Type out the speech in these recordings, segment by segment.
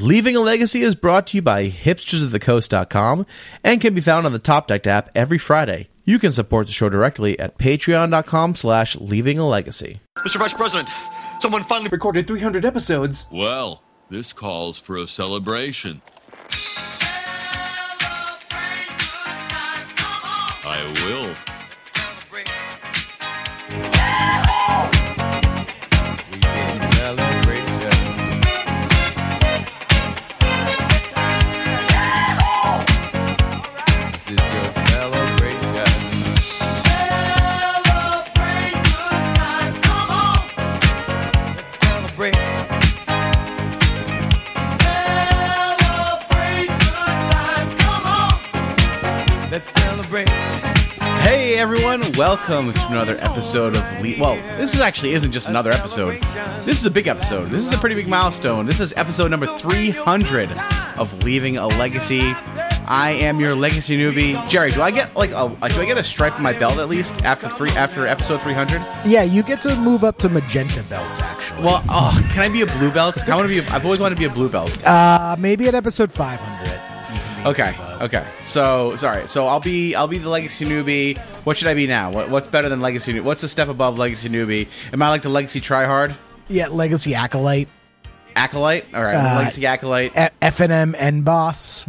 Leaving a Legacy is brought to you by hipstersofthecoast.com and can be found on the Top Deck app every Friday. You can support the show directly at patreon.com slash leaving a legacy. Mr. Vice President, someone finally recorded 300 episodes. Well, this calls for a celebration. I will. Everyone, welcome to another episode of Le- Well, this is actually isn't just another episode. This is a big episode. This is a pretty big milestone. This is episode number 300 of Leaving a Legacy. I am your legacy newbie, Jerry. Do I get like a do I get a stripe on my belt at least after three after episode 300? Yeah, you get to move up to magenta belt actually. Well, oh, can I be a blue belt? I want to be. A, I've always wanted to be a blue belt. uh, maybe at episode 500. Okay, okay. So sorry. So I'll be I'll be the legacy newbie. What should I be now? What, what's better than legacy? New- What's the step above legacy newbie? Am I like the legacy tryhard? Yeah, legacy acolyte, Acolyte? All right, Uh, legacy acolyte. F- FNM end boss.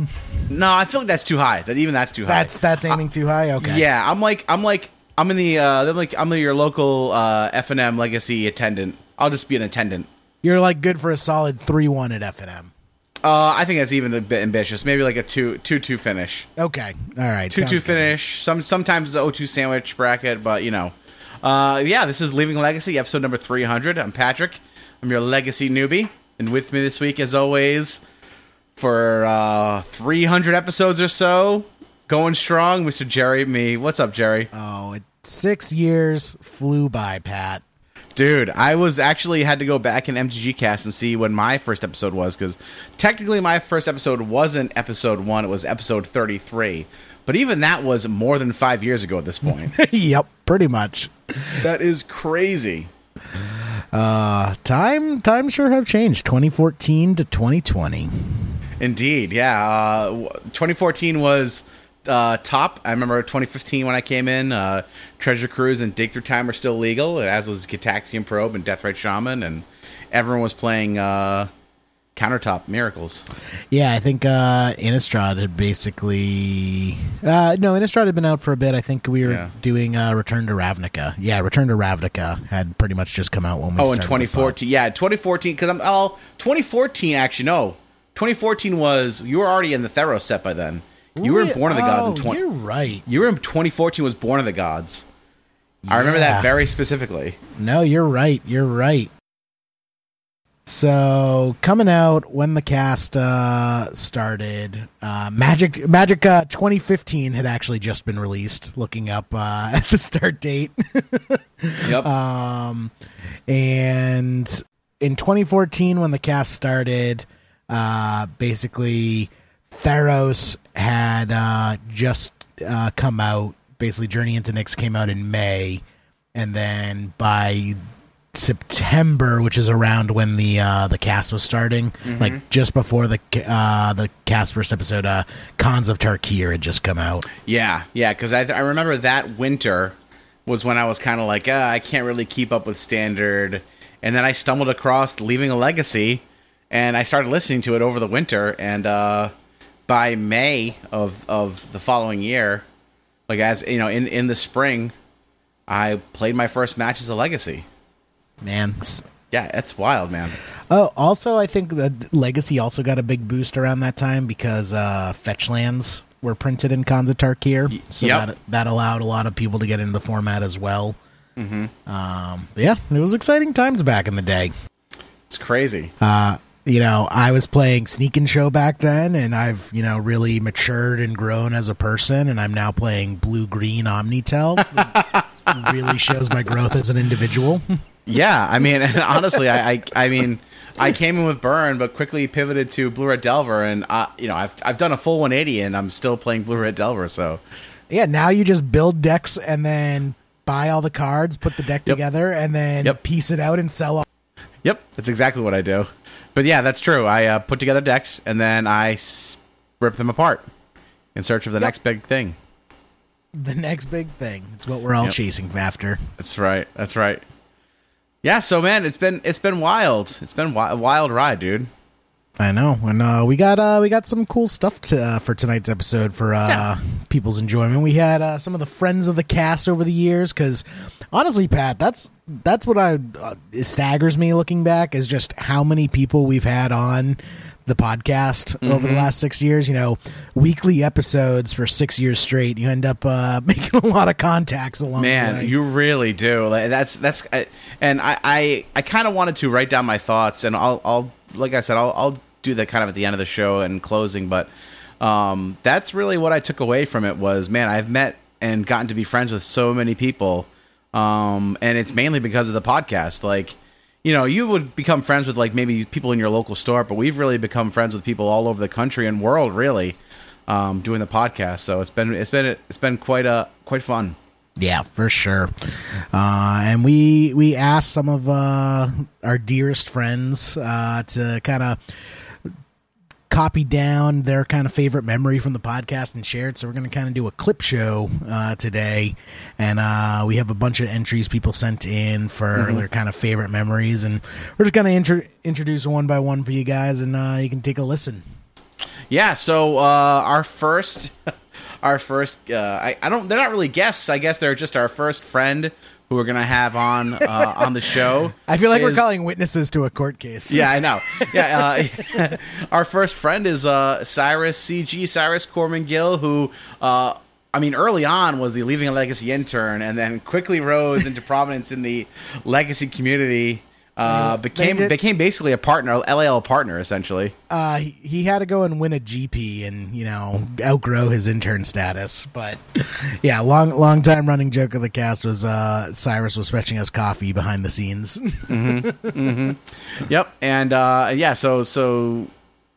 No, I feel like that's too high. That even that's too high. That's that's aiming too high. Okay. yeah. I'm like I'm like I'm in the uh, I'm like I'm your local uh, FNM legacy attendant. I'll just be an attendant. You're like good for a solid three one at FNM. Uh, I think that's even a bit ambitious. Maybe like a two two two finish. Okay. All right. two sounds two good. finish. Some sometimes it's O two sandwich bracket, but you know, uh, yeah. This is Leaving Legacy, episode number three hundred. I'm Patrick. I'm your legacy newbie, and with me this week, as always, for uh, three hundred episodes or so, going strong, Mr. Jerry. Me, what's up, Jerry? Oh, it, six years flew by, Pat. Dude, I was actually had to go back in MTG Cast and see when my first episode was because technically my first episode wasn't episode one; it was episode thirty-three. But even that was more than five years ago at this point. yep, pretty much. that is crazy. Uh, time time sure have changed. 2014 to 2020. Indeed, yeah. Uh, 2014 was uh, top. I remember 2015 when I came in. Uh, Treasure Cruise and Dig Through Time were still legal, as was Gitaxian Probe and Deathrite Shaman, and everyone was playing uh, Countertop Miracles. Yeah, I think uh, Innistrad had basically. Uh, no, Innistrad had been out for a bit. I think we were Yeah. doing uh, Return to Ravnica. Yeah, Return to Ravnica had pretty much just come out when we Oh, in started the 2014, yeah, 2014. Because I'm oh, 2014 actually no, 2014 was you were already in the Theros set by then. You were in Born of the Gods in oh, 20. You're right. You were in 2014 was Born of the Gods. I remember Yeah. that very specifically. No, you're right. You're right. So coming out when the cast uh, started, uh, Magic Magic uh, 2015 had actually just been released. Looking up uh, at the start date, Yep. um, and in 2014 when the cast started, uh, basically Theros had uh, just uh, come out. Basically, Journey into Nyx came out in May, and then by September, which is around when the uh, the cast was starting, like just before the uh, the cast first episode, uh, Khans of Tarkir had just come out. Yeah, yeah, because I, I remember that winter was when I was kind of like, uh, I can't really keep up with standard, and then I stumbled across Leaving a Legacy, and I started listening to it over the winter, and uh, by May of of the following year, like as you know, in in the spring, I played my first match as a Legacy. Man, Yeah, it's wild, man. Oh, also, I think that Legacy also got a big boost around that time because uh, fetch lands were printed in of Tarkir, so yep. that that allowed a lot of people to get into the format as well. Mm-hmm. Um, yeah, it was exciting times back in the day. It's crazy. Uh, you know, I was playing Sneak and Show back then, and I've you know really matured and grown as a person, and I'm now playing Blue Green Omni-Tell. It really shows my growth as an individual. Yeah, I mean, and honestly, I, I, I mean, I came in with Burn, but quickly pivoted to Blue Red Delver, and I, you know, I've I've done a full 180, and I'm still playing Blue Red Delver. So Yeah, now you just build decks and then buy all the cards, put the deck Yep. together, and then Yep. piece it out and sell. All- Yep, that's exactly what I do. But yeah, that's true. I uh, put together decks and then I s- rip them apart in search of the next big thing. The next big thing. It's what we're all Yep. chasing after. That's right. That's right. Yeah. So man, it's been it's been wild. It's been wi- a wild ride, dude. I know, and uh, we got uh, we got some cool stuff to, uh, for tonight's episode for uh, Yeah. people's enjoyment. We had uh, some of the friends of the cast over the years because honestly, Pat, that's that's what I uh, it staggers me looking back is just how many people we've had on the podcast over Mm-hmm. the last six years. You know, weekly episodes for six years straight. You end up uh, making a lot of contacts along the way. Man, way. you really do. Like, that's that's, I, and I I, I kind of wanted to write down my thoughts, and I'll I'll like I said, I'll I'll do that kind of at the end of the show and closing, but um, that's really what I took away from it was, man, I've met and gotten to be friends with so many people, um, and it's mainly because of the podcast, like. You know, you would become friends with like maybe people in your local store, but we've really become friends with people all over the country and world, really, um, doing the podcast. So it's been it's been it's been quite a quite fun. Yeah, for sure. Uh, and we we asked some of uh, our dearest friends uh, to kind of copy down their kind of favorite memory from the podcast and share it. So we're going to kind of do a clip show uh, today, and uh, we have a bunch of entries people sent in for their kind of favorite memories, and we're just going to intro- introduce one by one for you guys, and uh, you can take a listen. Yeah, so uh, our first, our first, uh, I, I don't, they're not really guests. I guess they're just our first friend who we're gonna have on uh, on the show. I feel like we're calling witnesses to a court case. Yeah, I know. Yeah, uh, our first friend is uh, Cyrus CG, Cyrus Corman Gill, who. Uh, I mean, early on was the Leaving a Legacy intern, and then quickly rose into prominence in the legacy community. Uh, became did- became basically a partner, LAL partner, essentially. uh, he, he had to go and win a GP and you know outgrow his intern status. But yeah, long long time running joke of the cast was uh, Cyrus was fetching us coffee behind the scenes. Yep, and uh, yeah, so so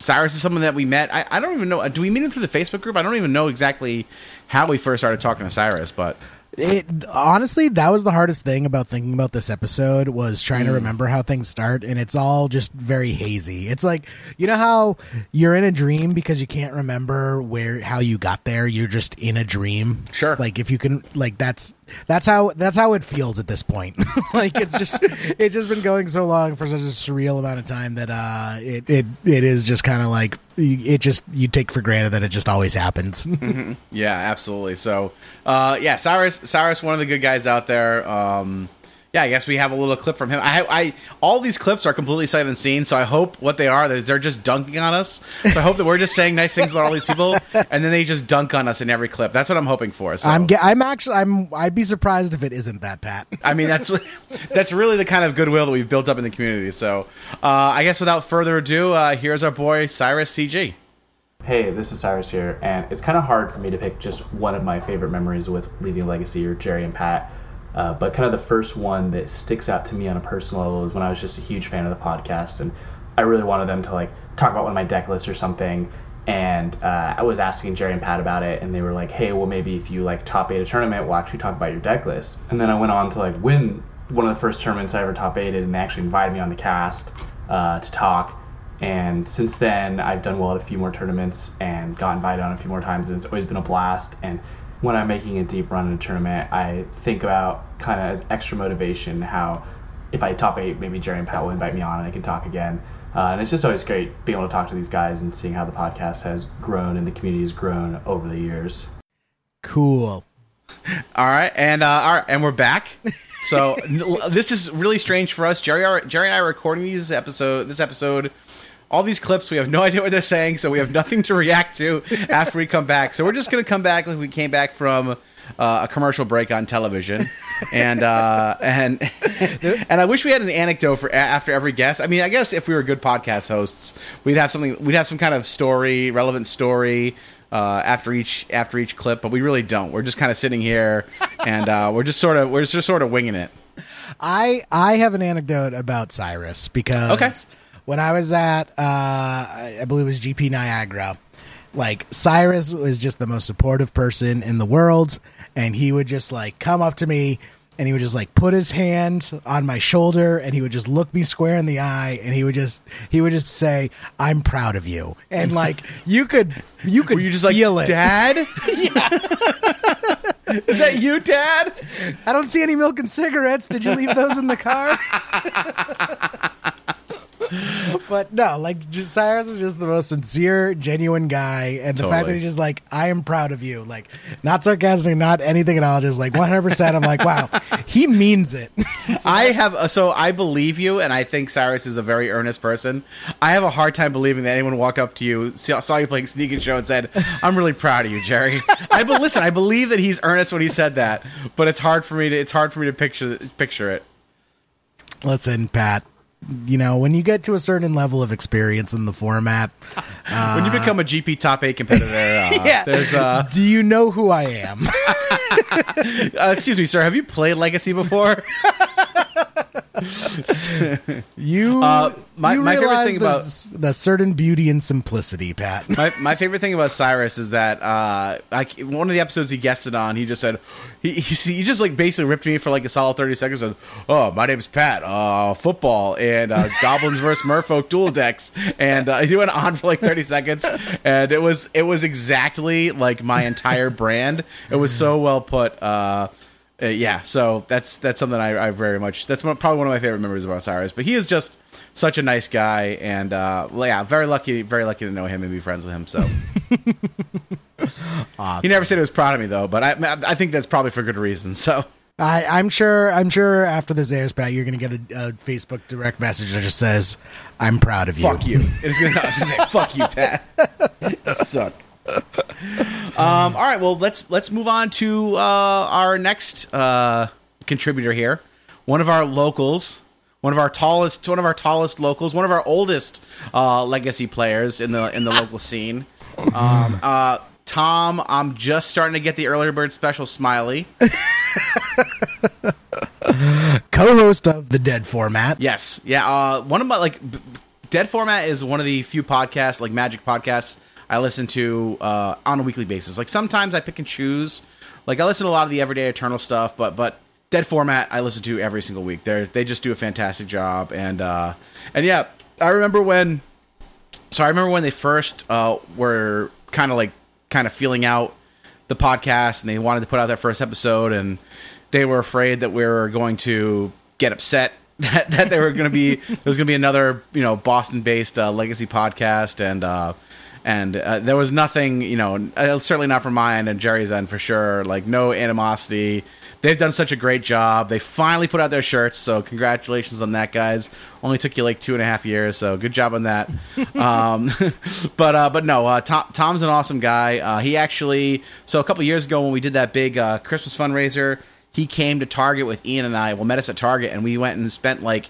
Cyrus is someone that we met. I, I don't even know. Do we meet him through the Facebook group? I don't even know exactly how we first started talking to Cyrus, but it honestly that was the hardest thing about thinking about this episode was trying to mm. remember how things start and it's all just very hazy. It's like you know how you're in a dream because you can't remember where how you got there? You're just in a dream? Sure. like if you can like that's that's how that's how it feels at this point like it's just it's just been going so long for such a surreal amount of time that uh it it, it is just kind of like it just you take for granted that it just always happens yeah, absolutely. So uh, yeah, Cyrus Cyrus, one of the good guys out there. Um, yeah, I guess we have a little clip from him. I, I all these clips are completely sight unseen, so I hope what they are is they're just dunking on us. So I hope that we're just saying nice things about all these people, and then they just dunk on us in every clip. That's what I'm hoping for. So. I'm I'm actually I'm I'd be surprised if it isn't that Pat. I mean, that's that's really the kind of goodwill that we've built up in the community. So, uh, I guess without further ado, uh, here's our boy Cyrus CG. Hey, this is Cyrus here, and it's kind of hard for me to pick just one of my favorite memories with Leaving Legacy or Jerry and Pat. Uh, but kind of the first one that sticks out to me on a personal level is when I was just a huge fan of the podcast, and I really wanted them to like talk about one of my deck lists or something. And uh, I was asking Jerry and Pat about it, and they were like, "Hey, well, maybe if you like top eight a tournament, we'll actually talk about your deck list." And then I went on to like win one of the first tournaments I ever top eighted, and they actually invited me on the cast uh, to talk. And since then, I've done well at a few more tournaments and got invited on a few more times, and it's always been a blast. And when I'm making a deep run in a tournament, I think about kind of as extra motivation how if I top eight, maybe Jerry and Pat will invite me on and I can talk again. Uh, and it's just always great being able to talk to these guys and seeing how the podcast has grown and the community has grown over the years. Cool. All right, and uh, all right, and we're back. So n- this is really strange for us. Jerry, are, Jerry and I are recording these episode. This episode, all these clips. We have no idea what they're saying, so we have nothing to react to after we come back. So we're just gonna come back like we came back from uh, a commercial break on television, and uh, and and I wish we had an anecdote for after every guest. I mean, I guess if we were good podcast hosts, we'd have something. We'd have some kind of story, relevant story uh, after each after each clip, but we really don't. We're just kind of sitting here, and uh, we're just sort of we're just sort of winging it. I I have an anecdote about Cyrus because Okay. When I was at uh, I believe it was GP Niagara, like Cyrus was just the most supportive person in the world, and he would just like come up to me and he would just like put his hand on my shoulder and he would just look me square in the eye and he would just he would just say i'm proud of you. And like you could you could Were you just like, feel it. Dad? Is that you, Dad? i don't see any milk and cigarettes. Did you leave those in the car but no like just cyrus is just the most sincere genuine guy and the fact that he's just like i am proud of you like not sarcastic not anything at all just like 100% i'm like wow he means it I have uh, so I believe you, and I think Cyrus is a very earnest person. I have a hard time believing that anyone walked up to you, saw saw you playing Sneak and Show, and said, "I'm really proud of you, Jerry." I but listen, I believe that he's earnest when he said that, but it's hard for me to it's hard for me to picture picture it. Listen, Pat, you know, when you get to a certain level of experience in the format, when you become a GP top eight competitor, uh, there's uh, do you know who I am? uh, excuse me, sir, have you played Legacy before? You, Uh, my- you my favorite thing about- the certain beauty and simplicity, Pat. my, my favorite thing about Cyrus is that uh, I, one of the episodes he guested on, he just said he, he, he just like basically ripped me for like a solid thirty seconds. And oh, my name's Pat. Uh, football and uh, Goblins versus Merfolk dual decks, and uh, he went on for like thirty seconds, and it was it was exactly like my entire brand. It was so well put. Uh, uh, yeah, so that's that's something I, I very much. That's one, probably one of my favorite memories about Cyrus. But he is just such a nice guy, and uh, yeah, very lucky, very lucky to know him and be friends with him. So he never said he was proud of me though, but I I think that's probably for good reason. So I, I'm sure. I'm sure after this airs, Pat, you're going to get a, a Facebook direct message that just says, "I'm proud of you." fuck you. It's gonna, gonna say fuck you, Pat. you suck. Um, all right, well let's let's move on to uh, our next uh, contributor here. One of our locals, one of our tallest, one of our tallest locals, one of our oldest uh, legacy players in the in the local scene. Um, uh, Tom, I'm just starting to get the early bird special smiley. Co-host of the Dead format. Yes, yeah. Uh, one of my like, b- Dead Format is one of the few podcasts, like Magic podcasts, I listen to uh, on a weekly basis. Like sometimes I pick and choose. Like I listen to a lot of the Everyday Eternal stuff, but but Dead Format I listen to every single week. They they just do a fantastic job, and uh, and yeah, I remember when. So I remember when they first uh, were kind of like kind of feeling out the podcast, and they wanted to put out their first episode, and they were afraid that we were going to get upset that, that they were going to be there was going to be another you know Boston based uh, legacy podcast, and uh, and uh, there was nothing you know uh, certainly not from my end and Jerry's end for sure, like no animosity. They've done such a great job. They finally put out their shirts, so congratulations on that, guys. Only took you like two and a half years, so good job on that. um, but uh, but no, uh, Tom, Tom's an awesome guy. Uh, he actually so a couple years ago when we did that big uh, Christmas fundraiser, he came to Target with Ian and I. Well, met us at Target, and we went and spent like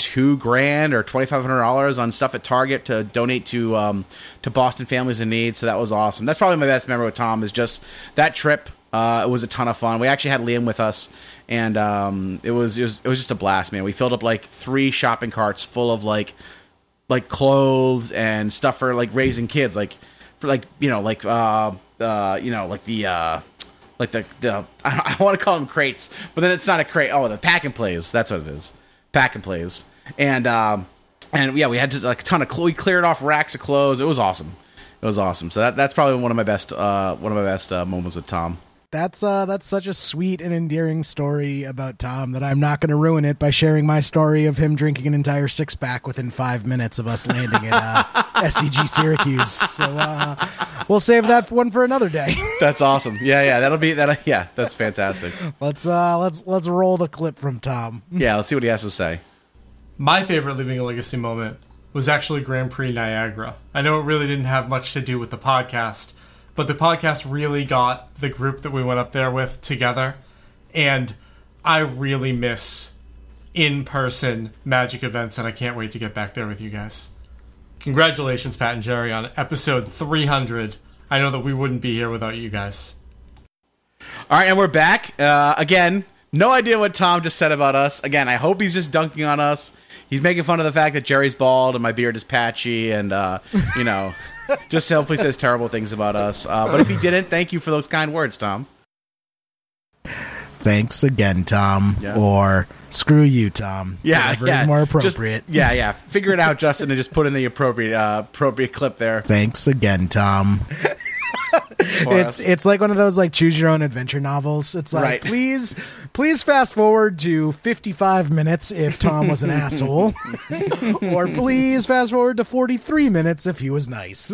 two grand or twenty five hundred dollars on stuff at Target to donate to um, to Boston families in need. So that was awesome. That's probably my best memory with Tom is just that trip. Uh, it was a ton of fun. We actually had Liam with us, and um, it was it was it was just a blast, man. We filled up like three shopping carts full of like like clothes and stuff for like raising kids, like for like you know like uh uh you know like the uh like the the I, I want to call them crates, but then it's not a crate. Oh, the pack and plays. That's what it is. Pack and plays. And um and yeah, we had to, like a ton of clothes. We cleared off racks of clothes. It was awesome. It was awesome. So that that's probably one of my best uh one of my best uh, moments with Tom. That's uh that's such a sweet and endearing story about Tom that I'm not going to ruin it by sharing my story of him drinking an entire six pack within five minutes of us landing at uh, SCG Syracuse. So uh, we'll save that one for another day. That's awesome. Yeah, yeah, that'll be that. Yeah, that's fantastic. let's uh let's let's roll the clip from Tom. Yeah, let's see what he has to say. My favorite Leaving a Legacy moment was actually Grand Prix Niagara. I know it really didn't have much to do with the podcast, but the podcast really got the group that we went up there with together, and I really miss in person magic events, and I can't wait to get back there with you guys. Congratulations, Pat and Jerry, on episode 300. I know that we wouldn't be here without you guys. All right, and we're back uh, again. No idea what Tom just said about us. Again, I hope he's just dunking on us. He's making fun of the fact that Jerry's bald and my beard is patchy, and uh, you know, just hopefully says terrible things about us. Uh, but if he didn't, thank you for those kind words, Tom. thanks again, Tom, Yeah. or screw you, Tom. Yeah, Whatever yeah. is more Just- appropriate. yeah, yeah. Figure it out, Justin, and just put in the appropriate uh, appropriate clip there. Thanks again, Tom. it's us. it's like one of those like choose your own adventure novels. It's like Right. please please fast forward to 55 minutes if Tom was an asshole or please fast forward to 43 minutes if he was nice.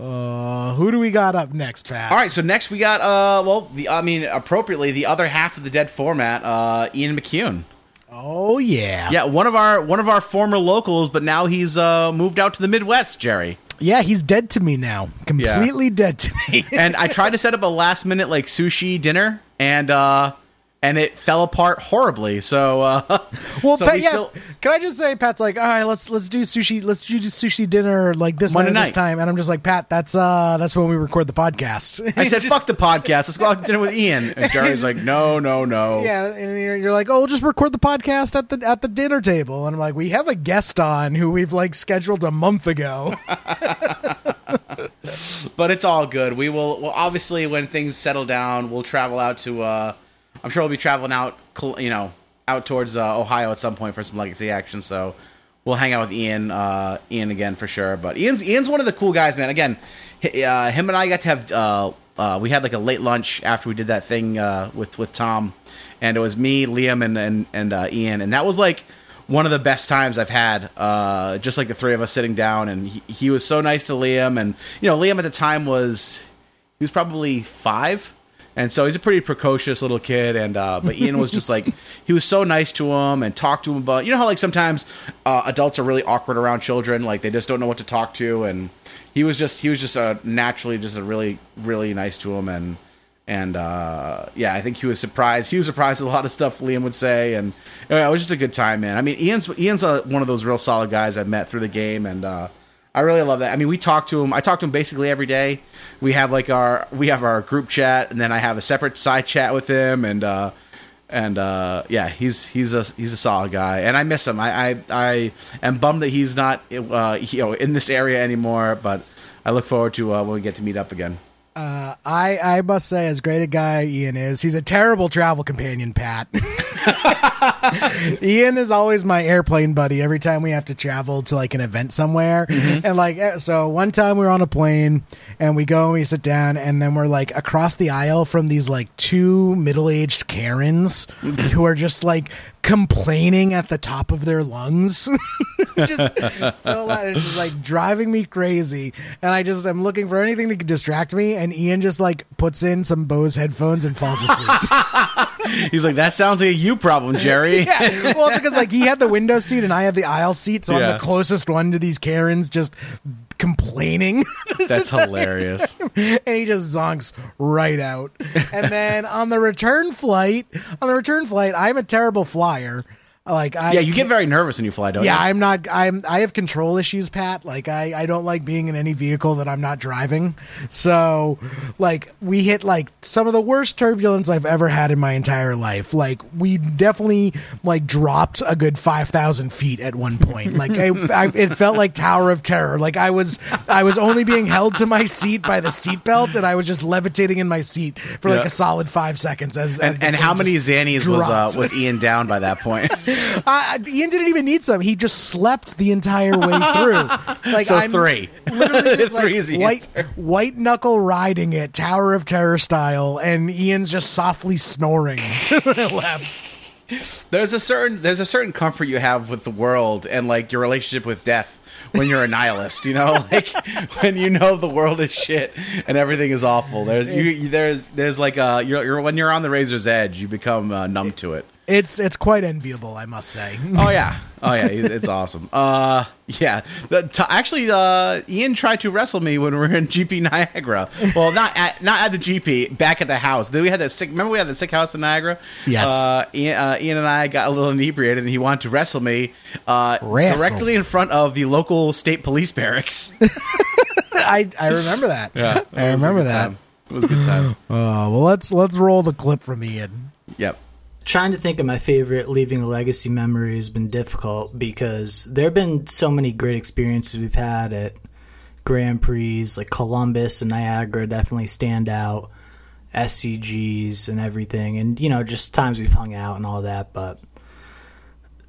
Uh, who do we got up next, Pat? All right, so next we got uh well the I mean appropriately the other half of the dead format uh Ian McCune. Oh yeah. Yeah, one of our one of our former locals, but now he's uh moved out to the Midwest, Jerry. Yeah, he's dead to me now. Completely dead to me. And I tried to set up a last minute like sushi dinner and uh and it fell apart horribly. So uh well, so Pat, we yeah. still- Can I just say, Pat's like, all right, let's let's do sushi. Let's do sushi dinner like this Monday night, this time, and I'm just like, Pat, that's uh, that's when we record the podcast. I said, Just- "Fuck the podcast. Let's go out to dinner with Ian." And Jerry's like, "No, no, no." Yeah, and you're, you're like, oh, we'll just record the podcast at the at the dinner table, and I'm like, we have a guest on who we've like scheduled a month ago. but it's all good. We will. Well, obviously, when things settle down, we'll travel out to. uh I'm sure we'll be traveling out, you know, out towards uh, Ohio at some point for some legacy action. So we'll hang out with Ian, uh, Ian again for sure. But Ian's Ian's one of the cool guys, man. Again, hi- uh, him and I got to have. Uh, uh, we had like a late lunch after we did that thing uh, with with Tom, and it was me, Liam, and and and uh, Ian, and that was like one of the best times I've had. Just like the three of us sitting down, and he, he was so nice to Liam, and you know, Liam at the time was he was probably five. And so he's a pretty precocious little kid, and uh, but Ian was just like he was so nice to him and talked to him about you know how like sometimes uh, adults are really awkward around children, like they just don't know what to talk to, and he was just he was just a naturally just a really really nice to him, and and uh, yeah, I think he was surprised. He was surprised at a lot of stuff Liam would say, and anyway, it was just a good time, man. I mean, Ian's Ian's uh one of those real solid guys I've met through the game, and uh, I really love that. I mean, we talk to him. I talk to him basically every day. We have like our we have our group chat, and then I have a separate side chat with him, and uh, and uh, yeah, he's he's a he's a solid guy, and I miss him. I I, I am bummed that he's not uh, you know in this area anymore, but I look forward to uh, when we get to meet up again. I I must say, as great a guy Ian is, he's a terrible travel companion, Pat. Ian is always my airplane buddy every time we have to travel to like an event somewhere. And like, eh, so one time we were on a plane and we go and we sit down, and then we're like across the aisle from these like two middle aged Karens who are just like complaining at the top of their lungs. just so loud and just like driving me crazy. And I just am looking for anything to distract me. And Ian just like puts in some Bose headphones and falls asleep. He's like, that sounds like a you problem, Jerry. yeah. Well, it's because like he had the window seat and I had the aisle seat, so I'm the closest one to these Karens just complaining. That's hilarious. and he just zonks right out. And then on the return flight, on the return flight, I'm a terrible flyer. Like I Yeah, you get very nervous when you fly, don't you? yeah, you? I'm not. I'm. I have control issues, Pat. Like I, I don't like being in any vehicle that I'm not driving. So, like we hit like some of the worst turbulence I've ever had in my entire life. Like we definitely like dropped a good five thousand feet at one point. Like I, I, it felt like Tower of Terror. Like I was, I was only being held to my seat by the seatbelt, and I was just levitating in my seat for like Yeah. a solid five seconds. As, as And, and how many just Xannies was uh, was Ian down by that point? Uh, Ian didn't even need some. He just slept the entire way through. Like So I'm three. literally just like Three is the white white knuckle riding it, Tower of Terror style, and Ian's just softly snoring to the left. there's a certain there's a certain comfort you have with the world and like your relationship with death when you're a nihilist. You know, like when you know the world is shit and everything is awful. There's you, you- there's there's like uh you're, you're when you're on the razor's edge, you become uh, numb to it. It's it's quite enviable, I must say. Oh yeah, oh yeah, it's awesome. Uh, yeah. The, t- actually, uh, Ian tried to wrestle me when we were in GP Niagara. Well, not at not at the GP, back at the house. Then we had that sick. Remember we had that sick house in Niagara. Yes. Uh, Ian, uh, Ian and I got a little inebriated, and he wanted to wrestle me uh, Wrestle. directly in front of the local state police barracks. I I remember that. Yeah, I It was a remember that. time. It was a good time. Oh well, let's let's roll the clip from Ian. yep. Trying to think of my favorite leaving a legacy memory has been difficult because there have been so many great experiences we've had at Grand Prix, like Columbus and Niagara definitely stand out. SCGs and everything, and you know, just times we've hung out and all that. But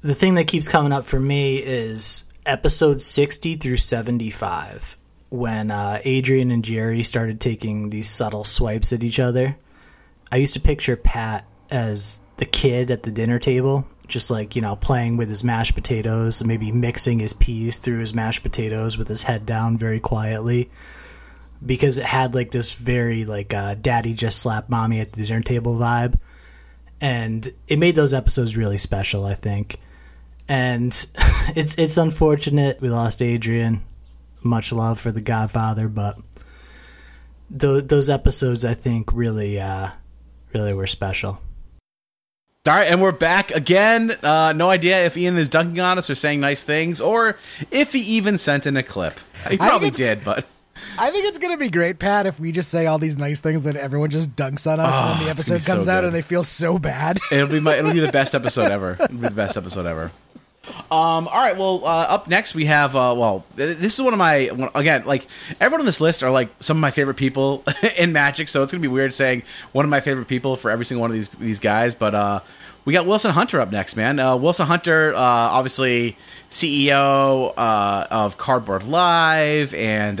the thing that keeps coming up for me is episode 60 through 75 when uh, Adrian and Jerry started taking these subtle swipes at each other. I used to picture Pat as the kid at the dinner table, just like, you know, playing with his mashed potatoes, maybe mixing his peas through his mashed potatoes with his head down very quietly. Because it had like this very like uh, daddy just slapped mommy at the dinner table vibe. And it made those episodes really special, I think. And it's it's unfortunate we lost Adrian. Much love for the Godfather, but th- those episodes I think really uh, really were special. All right, and we're back again. Uh, no idea if Ian is dunking on us or saying nice things, or if he even sent in a clip. He probably did, but I think it's gonna be great, Pat, if we just say all these nice things that everyone just dunks on us, and Oh, then the episode be so comes out good. and they feel so bad. it'll be my, it'll be the best episode ever. It'll be the best episode ever. Um. All right. Well, uh, up next we have. Uh, well, this is one of my again. Like everyone on this list are like some of my favorite people in Magic. So it's gonna be weird saying one of my favorite people for every single one of these these guys. But uh, we got Wilson Hunter up next, man. Uh, Wilson Hunter, uh, obviously CEO uh, of Cardboard Live and.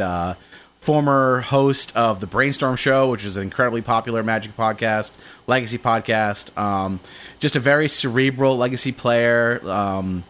Former host of the Brainstorm Show, which is an incredibly popular Magic podcast, Legacy podcast. Um, just a very cerebral Legacy player. Um,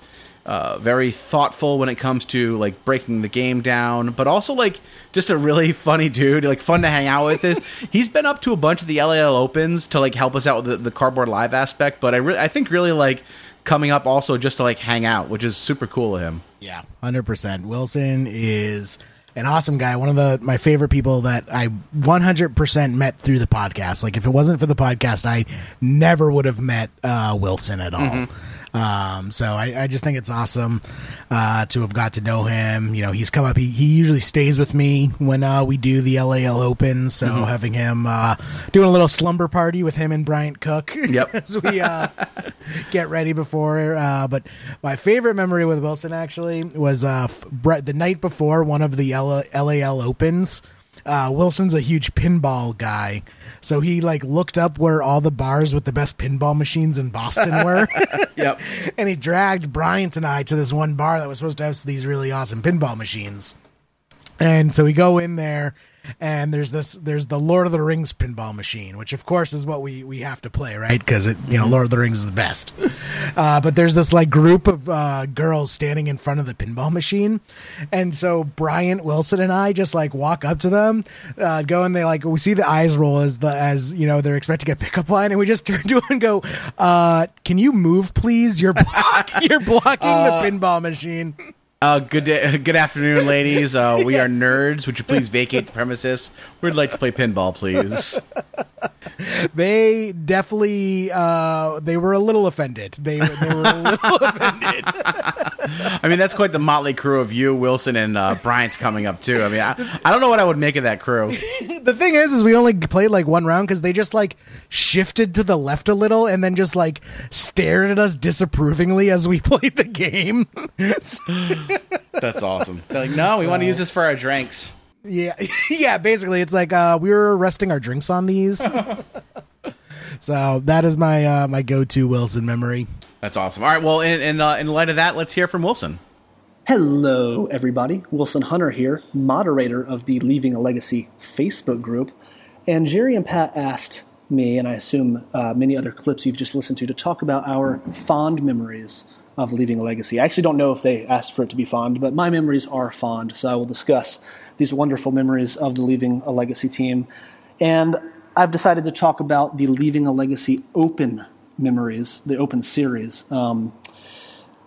uh, very thoughtful when it comes to like breaking the game down, but also like just a really funny dude, like fun to hang out with. Is he's been up to a bunch of the LAL Opens to like help us out with the, the cardboard live aspect, but I really I think really like coming up also just to like hang out, which is super cool of him. Yeah, hundred percent. Wilson is an awesome guy. One of the my favorite people that I one hundred percent met through the podcast. Like if it wasn't for the podcast, I never would have met uh, Wilson at all. Um, so I, I just think it's awesome uh, to have got to know him. You know, he's come up. He, he usually stays with me when uh, we do the LAL Open. So having him uh, doing a little slumber party with him and Bryant Cook. Yep. as we uh, get ready before. Uh, but my favorite memory with Wilson actually was uh, f- the night before one of the L- LAL Opens. Uh, Wilson's a huge pinball guy, so he like looked up where all the bars with the best pinball machines in Boston were. Yep. and he dragged Bryant and I to this one bar that was supposed to have these really awesome pinball machines. And so we go in there, and there's this there's the Lord of the Rings pinball machine, which of course is what we we have to play, right? Because it you know Lord of the Rings is the best. Uh, but there's this like group of uh, girls standing in front of the pinball machine, and so Bryant Wilson and I just like walk up to them, uh, go and they like we see the eyes roll as the as you know they're expecting a pickup line, and we just turn to them and go, uh, "Can you move, please? You're block- you're blocking the pinball machine." Uh, good day, good afternoon, ladies. Uh, we are nerds. Would you please vacate the premises? We'd like to play pinball, please. they definitely uh they were a little offended they, they were a little offended I mean, that's quite the motley crew of you, Wilson, and uh, Bryant's coming up too. I mean, I, I don't know what I would make of that crew. the thing is is we only played like one round because they just like shifted to the left a little and then just like stared at us disapprovingly as we played the game That's awesome. They're like, no, we want to use this for our drinks. yeah yeah basically it's like uh we were resting our drinks on these so that is my uh my go-to wilson memory That's awesome. All right, well, in in, uh, in light of that, let's hear from Wilson. Hello, everybody. Wilson Hunter here, moderator of the Leaving a Legacy Facebook group. And Jerry and Pat asked me, and I assume uh, many other clips you've just listened to, to talk about our fond memories of Leaving a Legacy. I actually don't know if they asked for it to be fond, but my memories are fond, so I will discuss these wonderful memories of the Leaving a Legacy team. And I've decided to talk about the Leaving a Legacy Open memories, the Open series. Um,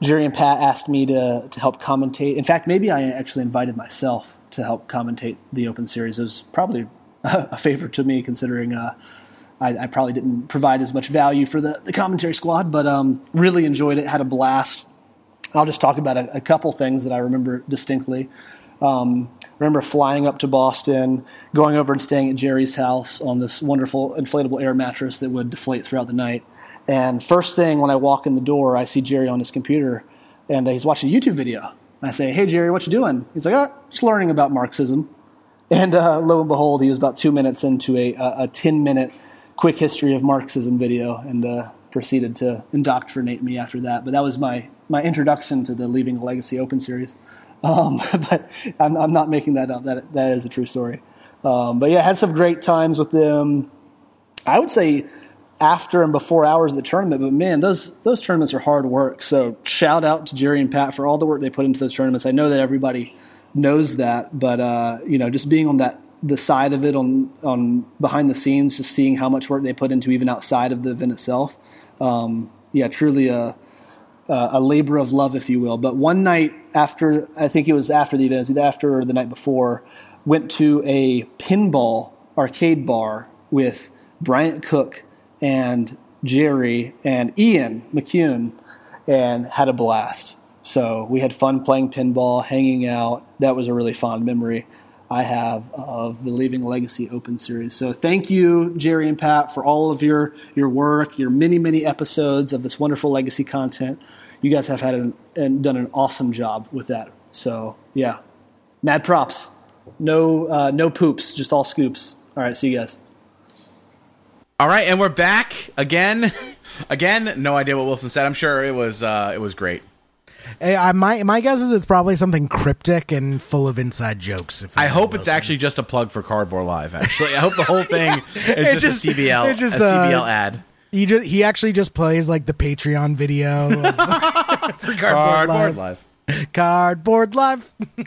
Jerry and Pat asked me to, to help commentate. In fact, maybe I actually invited myself to help commentate the Open Series. It was probably a favor to me, considering uh, I, I probably didn't provide as much value for the, the commentary squad, but um, really enjoyed it, had a blast. I'll just talk about a, a couple things that I remember distinctly. Um, remember flying up to Boston, going over and staying at Jerry's house on this wonderful inflatable air mattress that would deflate throughout the night. And first thing when I walk in the door, I see Jerry on his computer, and he's watching a YouTube video. I say, "Hey Jerry, what you doing?" He's like, "Ah, just learning about Marxism." And uh, lo and behold, he was about two minutes into a, a, a 10 minute quick history of Marxism video and uh, proceeded to indoctrinate me after that. But that was my, my introduction to the Leaving a Legacy Open series. Um, but I'm, I'm, not making that up. That, that is a true story. Um, but yeah, had some great times with them. I would say after and before hours of the tournament. But man, those those tournaments are hard work. So shout out to Jerry and Pat for all the work they put into those tournaments. I know that everybody knows that, but uh, you know, just being on that the side of it on on behind the scenes, just seeing how much work they put into even outside of the event itself. Um, yeah, truly a a labor of love, if you will. But one night after, I think it was after the event, either after or the night before, went to a pinball arcade bar with Bryant Cook and Jerry and Ian McCune and had a blast. So we had fun playing pinball, hanging out. That was a really fond memory I have of the Leaving Legacy Open Series. So thank you, Jerry and Pat, for all of your, your work, your many, many episodes of this wonderful legacy content. You guys have had an, and done an awesome job with that. So yeah, mad props. No, uh, no poops, just all scoops. All right, see you guys. All right, and we're back again. again, no idea what Wilson said. I'm sure it was uh, it was great. Hey, I, my my guess is it's probably something cryptic and full of inside jokes. If I hope it's actually just a plug for Cardboard Live. Actually, I hope the whole thing is just, just- a CBL, it's just, a CBL uh, ad. He just, he actually just plays like the Patreon video of, for Cardboard, Cardboard Live. Live. Cardboard Live.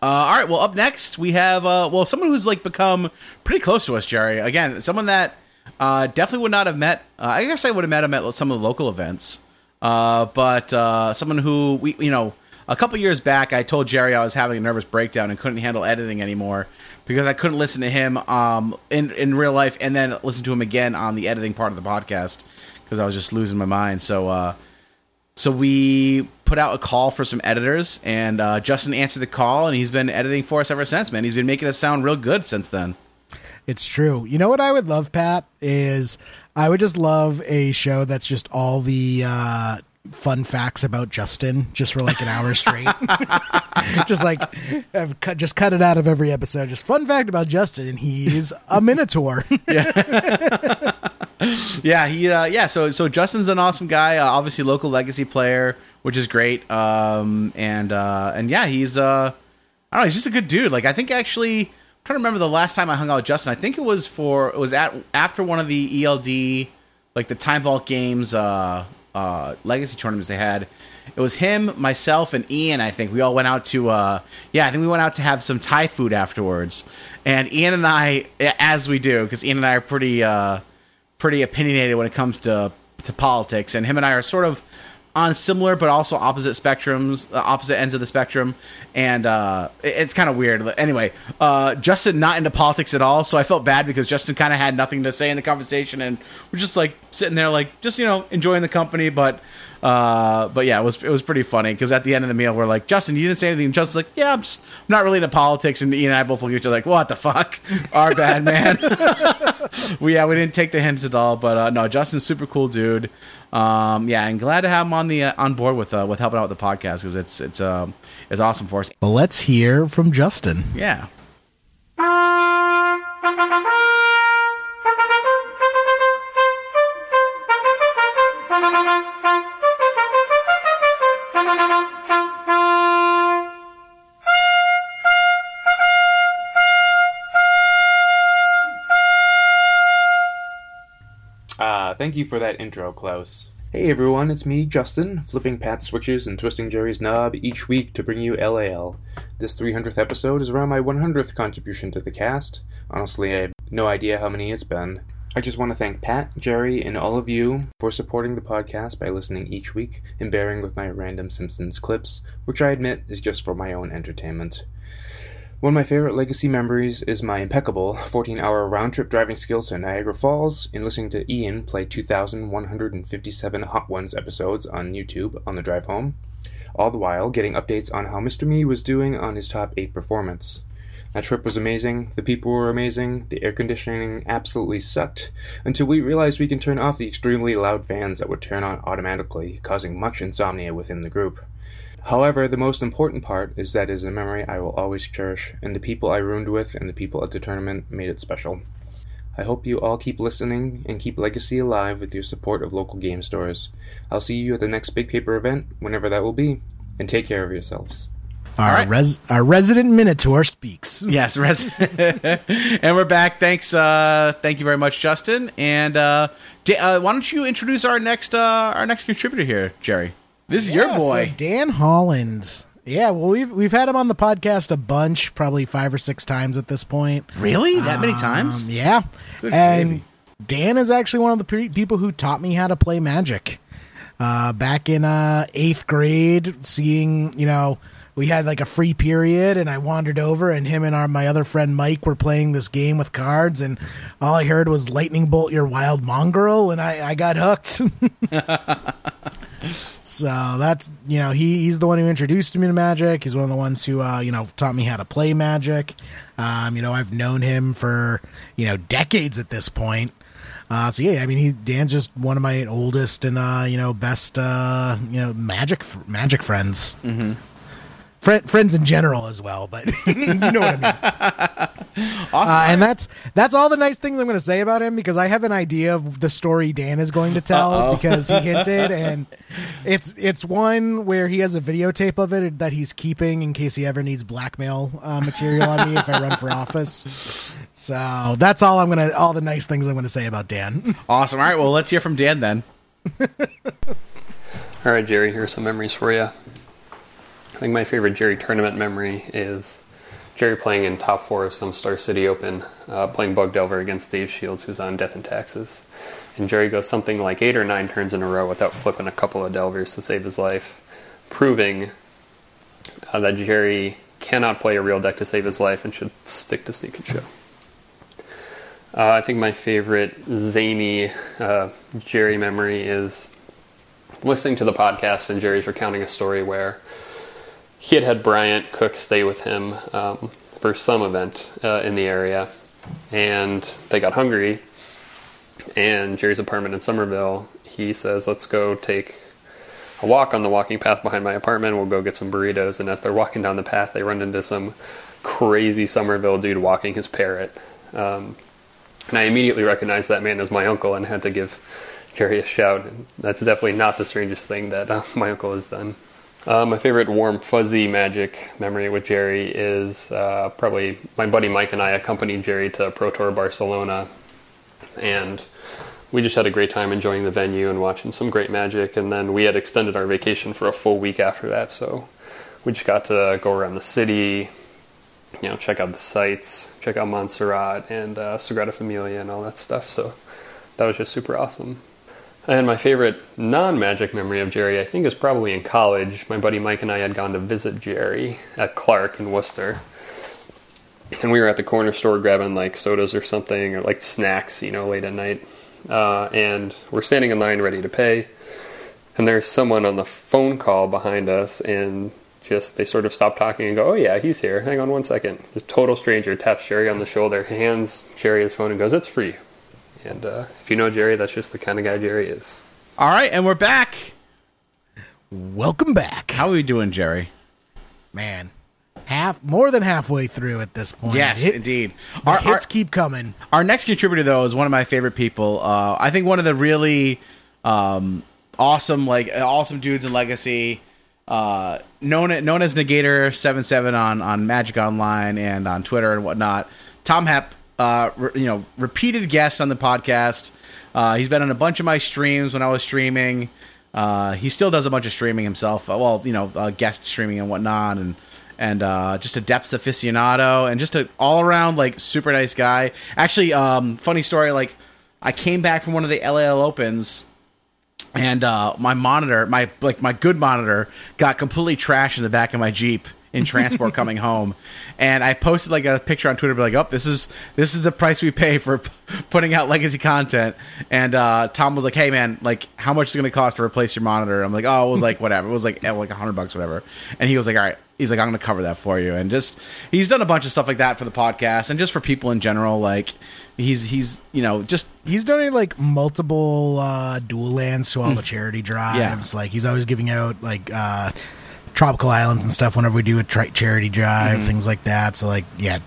Uh, all right. Well, up next we have uh, well someone who's like become pretty close to us, Jerry. Again, someone that uh, definitely would not have met. Uh, I guess I would have met him at some of the local events, uh, but uh, someone who we you know a couple years back I told Jerry I was having a nervous breakdown and couldn't handle editing anymore because I couldn't listen to him um, in in real life and then listen to him again on the editing part of the podcast because I was just losing my mind. So. Uh, so we put out a call for some editors, and uh, Justin answered the call, and he's been editing for us ever since. Man, he's been making us sound real good since then. It's true. You know what I would love, Pat, is I would just love a show that's just all the uh, fun facts about Justin, just for like an hour straight. just like I've cut, just cut it out of every episode. Just fun fact about Justin: he's a minotaur. Yeah, yeah, he uh, yeah. So so Justin's an awesome guy. Uh, obviously, local legacy player, which is great. Um, and uh, and yeah, he's uh, I don't know. He's just a good dude. Like I think actually, trying to remember the last time I hung out with Justin. I think it was for it was at after one of the ELD, like the Time Vault Games uh, uh, legacy tournaments they had. It was him, myself, and Ian. I think we all went out to uh, yeah. I think we went out to have some Thai food afterwards. And Ian and I, as we do, because Ian and I are pretty. Uh, pretty opinionated when it comes to to politics, and him and I are sort of on similar but also opposite spectrums, uh, opposite ends of the spectrum, and uh, it- it's kind of weird. Anyway, uh, Justin not into politics at all, so I felt bad because Justin kind of had nothing to say in the conversation, and we're just like sitting there, like just you know enjoying the company, but. Uh, but yeah, it was it was pretty funny because at the end of the meal, we're like, Justin, you didn't say anything. And Justin's like, Yeah, I'm just I'm not really into politics. And Ian and I both look at each other like, What the fuck? Our bad, man. we yeah, we didn't take the hints at all. But uh, no, Justin's super cool dude. Um, yeah, and glad to have him on the uh, on board with uh, with helping out with the podcast because it's it's um it's awesome for us. well, let's hear from Justin. Yeah. Ah, thank you for that intro, Klaus. Hey everyone, it's me, Justin, flipping Pat switches and twisting Jerry's knob each week to bring you LAL. This 300th episode is around my 100th contribution to the cast. Honestly, I have no idea how many it's been. I just want to thank Pat, Jerry, and all of you for supporting the podcast by listening each week and bearing with my random Simpsons clips, which I admit is just for my own entertainment. One of my favorite legacy memories is my impeccable 14 hour round trip driving skills to Niagara Falls and listening to Ian play 2,157 Hot Ones episodes on YouTube on the drive home, all the while getting updates on how Mr. Me was doing on his top 8 performance. That trip was amazing, the people were amazing, the air conditioning absolutely sucked, until we realized we can turn off the extremely loud fans that would turn on automatically, causing much insomnia within the group. However, the most important part is that it is a memory I will always cherish, and the people I roomed with and the people at the tournament made it special. I hope you all keep listening and keep Legacy alive with your support of local game stores. I'll see you at the next Big Paper event, whenever that will be, and take care of yourselves. Our, right. res- our resident Minotaur speaks. Yes, res- and we're back. Thanks, uh, thank you very much, Justin. And uh, uh, why don't you introduce our next uh, our next contributor here, Jerry? This is your boy. so Dan Holland. Yeah, well, we've we've had him on the podcast a bunch, probably five or six times at this point. really? That many times? Um, yeah, Good and gravy. Dan is actually one of the pe- people who taught me how to play Magic. Uh, back in uh, eighth grade, seeing you know we had like a free period, and I wandered over, and him and our my other friend Mike were playing this game with cards, and all I heard was "Lightning Bolt your wild mongrel," and I I got hooked. So that's you know he he's the one who introduced me to Magic. He's one of the ones who uh, you know taught me how to play Magic. Um, you know I've known him for you know decades at this point. Uh, so yeah, I mean he Dan's just one of my oldest and uh, you know best uh, you know Magic Magic friends. Mm-hmm. Friends in general as well, but you know what I mean. Awesome. Uh, and that's that's all the nice things I'm going to say about him because I have an idea of the story Dan is going to tell Uh-oh. because he hinted, and it's it's one where he has a videotape of it that he's keeping in case he ever needs blackmail uh, material on me if I run for office. So that's all I'm gonna all the nice things I'm going to say about Dan. awesome. All right. Well, let's hear from Dan then. All right, Jerry, here's some memories for you. I think my favorite Jerry tournament memory is Jerry playing in top four of some Star City Open, uh, playing Bug Delver against Dave Shields, who's on Death and Taxes. And Jerry goes something like eight or nine turns in a row without flipping a couple of Delvers to save his life, proving uh, that Jerry cannot play a real deck to save his life and should stick to Sneak and Show. Uh, I think my favorite zany uh, Jerry memory is listening to the podcast and Jerry's recounting a story where he had had Bryant Cook stay with him um, for some event uh, in the area, and they got hungry. And Jerry's apartment in Somerville, he says, "Let's go take a walk on the walking path behind my apartment. We'll go get some burritos." And as they're walking down the path, they run into some crazy Somerville dude walking his parrot. Um, and I immediately recognized that man as my uncle and had to give Jerry a shout. And that's definitely not the strangest thing that uh, my uncle has done. Uh, my favorite warm, fuzzy magic memory with Jerry is uh, probably my buddy Mike and I accompanied Jerry to Pro Tour Barcelona, and we just had a great time enjoying the venue and watching some great magic. And then we had extended our vacation for a full week after that, so we just got to go around the city, you know, check out the sites, check out Montserrat and uh, Sagrada Familia and all that stuff. So that was just super awesome. And my favorite non magic memory of Jerry, I think, is probably in college. My buddy Mike and I had gone to visit Jerry at Clark in Worcester. And we were at the corner store grabbing like sodas or something, or like snacks, you know, late at night. Uh, and we're standing in line ready to pay. And there's someone on the phone call behind us, and just they sort of stop talking and go, "Oh yeah, he's here. Hang on one second. The total stranger taps Jerry on the shoulder, hands Jerry his phone, and goes, "It's for you." And uh, if you know Jerry, that's just the kind of guy Jerry is. All right, and we're back. Welcome back. How are we doing, Jerry? Man, half more than halfway through at this point. Yes, Hit- indeed. The Our, hits our, keep coming. our next contributor, though, is one of my favorite people. Uh, I think one of the really um, awesome, like awesome dudes in Legacy. Uh, known known as Negator Seven Seven on on Magic Online and on Twitter and whatnot. Tom Hepp, uh, re- you know, repeated guest on the podcast. Uh, he's been on a bunch of my streams when I was streaming. Uh, he still does a bunch of streaming himself. Uh, well, you know, uh, guest streaming and whatnot, and and uh, just a depths aficionado and just a all around like super nice guy. Actually, um, funny story. Like, I came back from one of the LAL Opens and uh, my monitor, my like my good monitor, got completely trashed in the back of my Jeep in transport coming home, and I posted like a picture on Twitter, be like, "Oh, this is this is the price we pay for p- putting out legacy content." And uh, Tom was like, "Hey, man, like, how much is it going to cost to replace your monitor?" I'm like, "Oh, it was like whatever. It was like eh, like a hundred bucks, whatever." And he was like, "All right." He's like, "I'm going to cover that for you," and just he's done a bunch of stuff like that for the podcast and just for people in general, like. He's he's you know just He's donated like multiple uh, dual lands to all the charity drives. Like he's always giving out like uh, tropical islands and stuff whenever we do a tri- charity drive, Mhm. things like that. So like, yeah,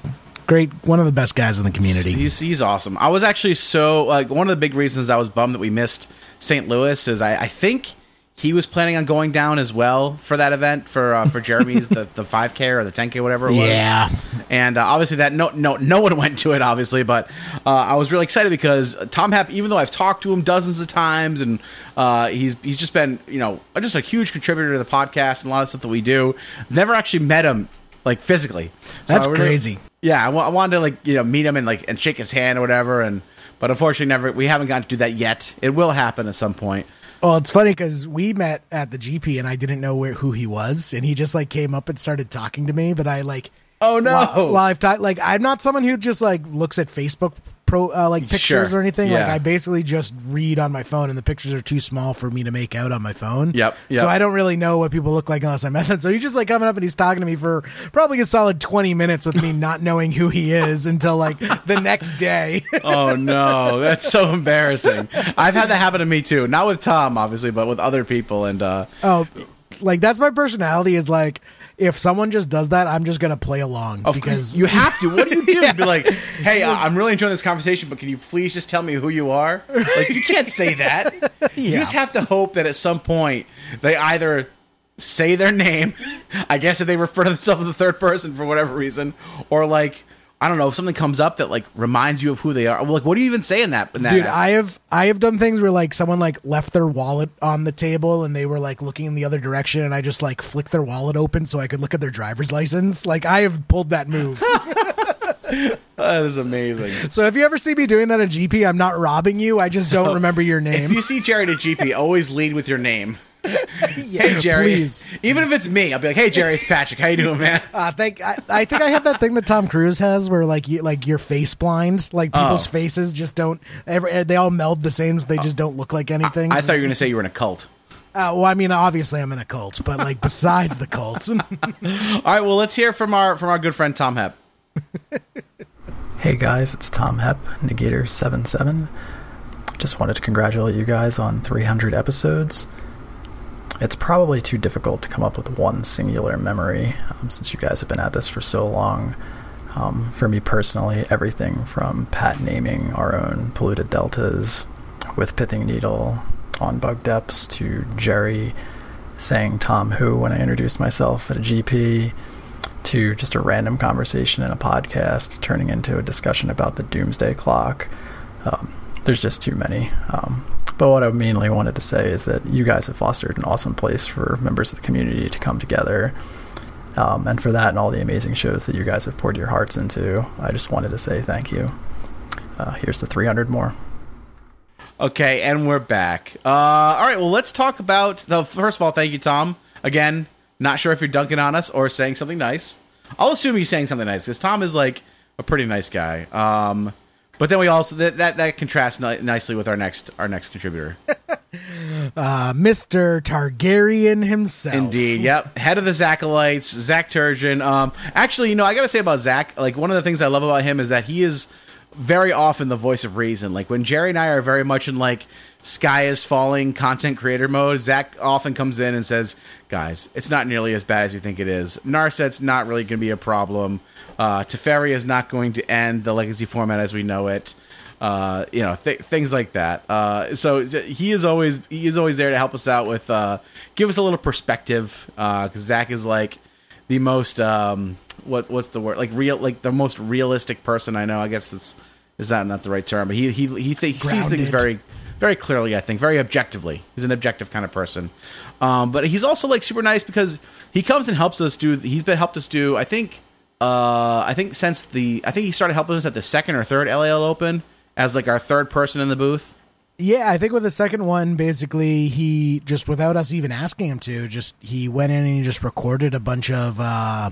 great, one of the best guys in the community. He's he's awesome. I was actually so like one of the big reasons I was bummed that we missed St. Louis is I, I think he was planning on going down as well for that event for uh, for Jeremy's the the 5K or the 10K whatever it was. Yeah. And uh, obviously that no no no one went to it obviously, but uh, I was really excited because Tom Happ even though I've talked to him dozens of times and uh, he's he's just been you know just a huge contributor to the podcast and a lot of stuff that we do. Never actually met him like physically. So That's really- crazy. yeah, I wa- I wanted to like you know meet him and like and shake his hand or whatever, and but unfortunately never we haven't gotten to do that yet. It will happen at some point. Well, it's funny because we met at the GP and I didn't know where who he was, and he just like came up and started talking to me. But I like, oh no! While, while I've talked, like I'm not someone who just like looks at Facebook pro uh, like pictures Sure. or anything. Like I basically just read on my phone, and the pictures are too small for me to make out on my phone. Yep, yep. So I don't really know what people look like unless I met them. So he's just like coming up and he's talking to me for probably a solid 20 minutes with me not knowing who he is until like the next day. oh no, that's so embarrassing. I've had that happen to me too. Not with Tom, obviously, but with other people. And uh, Oh, like that's my personality. Is like if someone just does that, I'm just gonna play along of because course, you have to. What do you do? Be like, hey, uh, I'm really enjoying this conversation, but can you please just tell me who you are? Like, you can't say that. You just have to hope that at some point they either say their name, I guess if they refer to themselves in the third person for whatever reason, or like. I don't know if something comes up that like reminds you of who they are. Like, what do you even say in that? In that Dude, I have I have done things where like someone like left their wallet on the table and they were like looking in the other direction and I just like flicked their wallet open so I could look at their driver's license. Like I have pulled that move. that is amazing. so if you ever see me doing that at GP, I'm not robbing you. I just don't remember your name. If you see Jared at GP, always lead with your name. Hey Jerry, please. even if it's me, I'll be like, "Hey Jerry, it's Patrick. How you doing, man?" Uh, think I, I think I have that thing that Tom Cruise has, where like you like you're face blind, like people's Oh. faces just don't. Every, they all meld the same, so they just don't look like anything. I thought you were going to say you were in a cult. Uh, well, I mean, obviously I'm in a cult, but like besides the cult, All right, well, let's hear from our from our good friend Tom Hepp. Hey guys, it's Tom Hepp, Negator seven seven. Just wanted to congratulate you guys on 300 episodes. It's probably too difficult to come up with one singular memory um, since you guys have been at this for so long. Um, for me personally, everything from Pat naming our own polluted deltas with Pithing Needle on Bug Depths to Jerry saying Tom Who when I introduced myself at a GP to just a random conversation in a podcast turning into a discussion about the doomsday clock. Um, there's just too many. Um, but what I mainly wanted to say is that you guys have fostered an awesome place for members of the community to come together. Um, and for that and all the amazing shows that you guys have poured your hearts into, I just wanted to say thank you. Uh, here's the 300 more. Okay, and we're back. Uh, all right, well, let's talk about the first of all. Thank you, Tom. Again, not sure if you're dunking on us or saying something nice. I'll assume he's saying something nice because Tom is like a pretty nice guy. Um, but then we also that that, that contrasts ni- nicely with our next our next contributor. uh, Mister Targaryen himself. Indeed, yep. Head of the Zacholytes, Zach Turgeon. Um, actually, you know, I gotta say about Zach, like one of the things I love about him is that he is very often the voice of reason. Like when Jerry and I are very much in like sky is falling content creator mode, Zach often comes in and says, "Guys, it's not nearly as bad as you think it is. Narset's not really going to be a problem. Uh, Teferi is not going to end the legacy format as we know it." Uh, you know, th- things like that. Uh, so he is always he is always there to help us out with uh, give us a little perspective. Because Zach is like the most um, what what's the word like real like the most realistic person I know. I guess it's is that not the right term, but he he he, th- he sees things very very clearly. I think very objectively. He's an objective kind of person. Um, but he's also like super nice because he comes and helps us do. He's been helped us do. I think. Uh, I think since the I think he started helping us at the second or third LAL Open as like our third person in the booth. Yeah, I think with the second one, basically, he just without us even asking him to, just he went in and he just recorded a bunch of uh,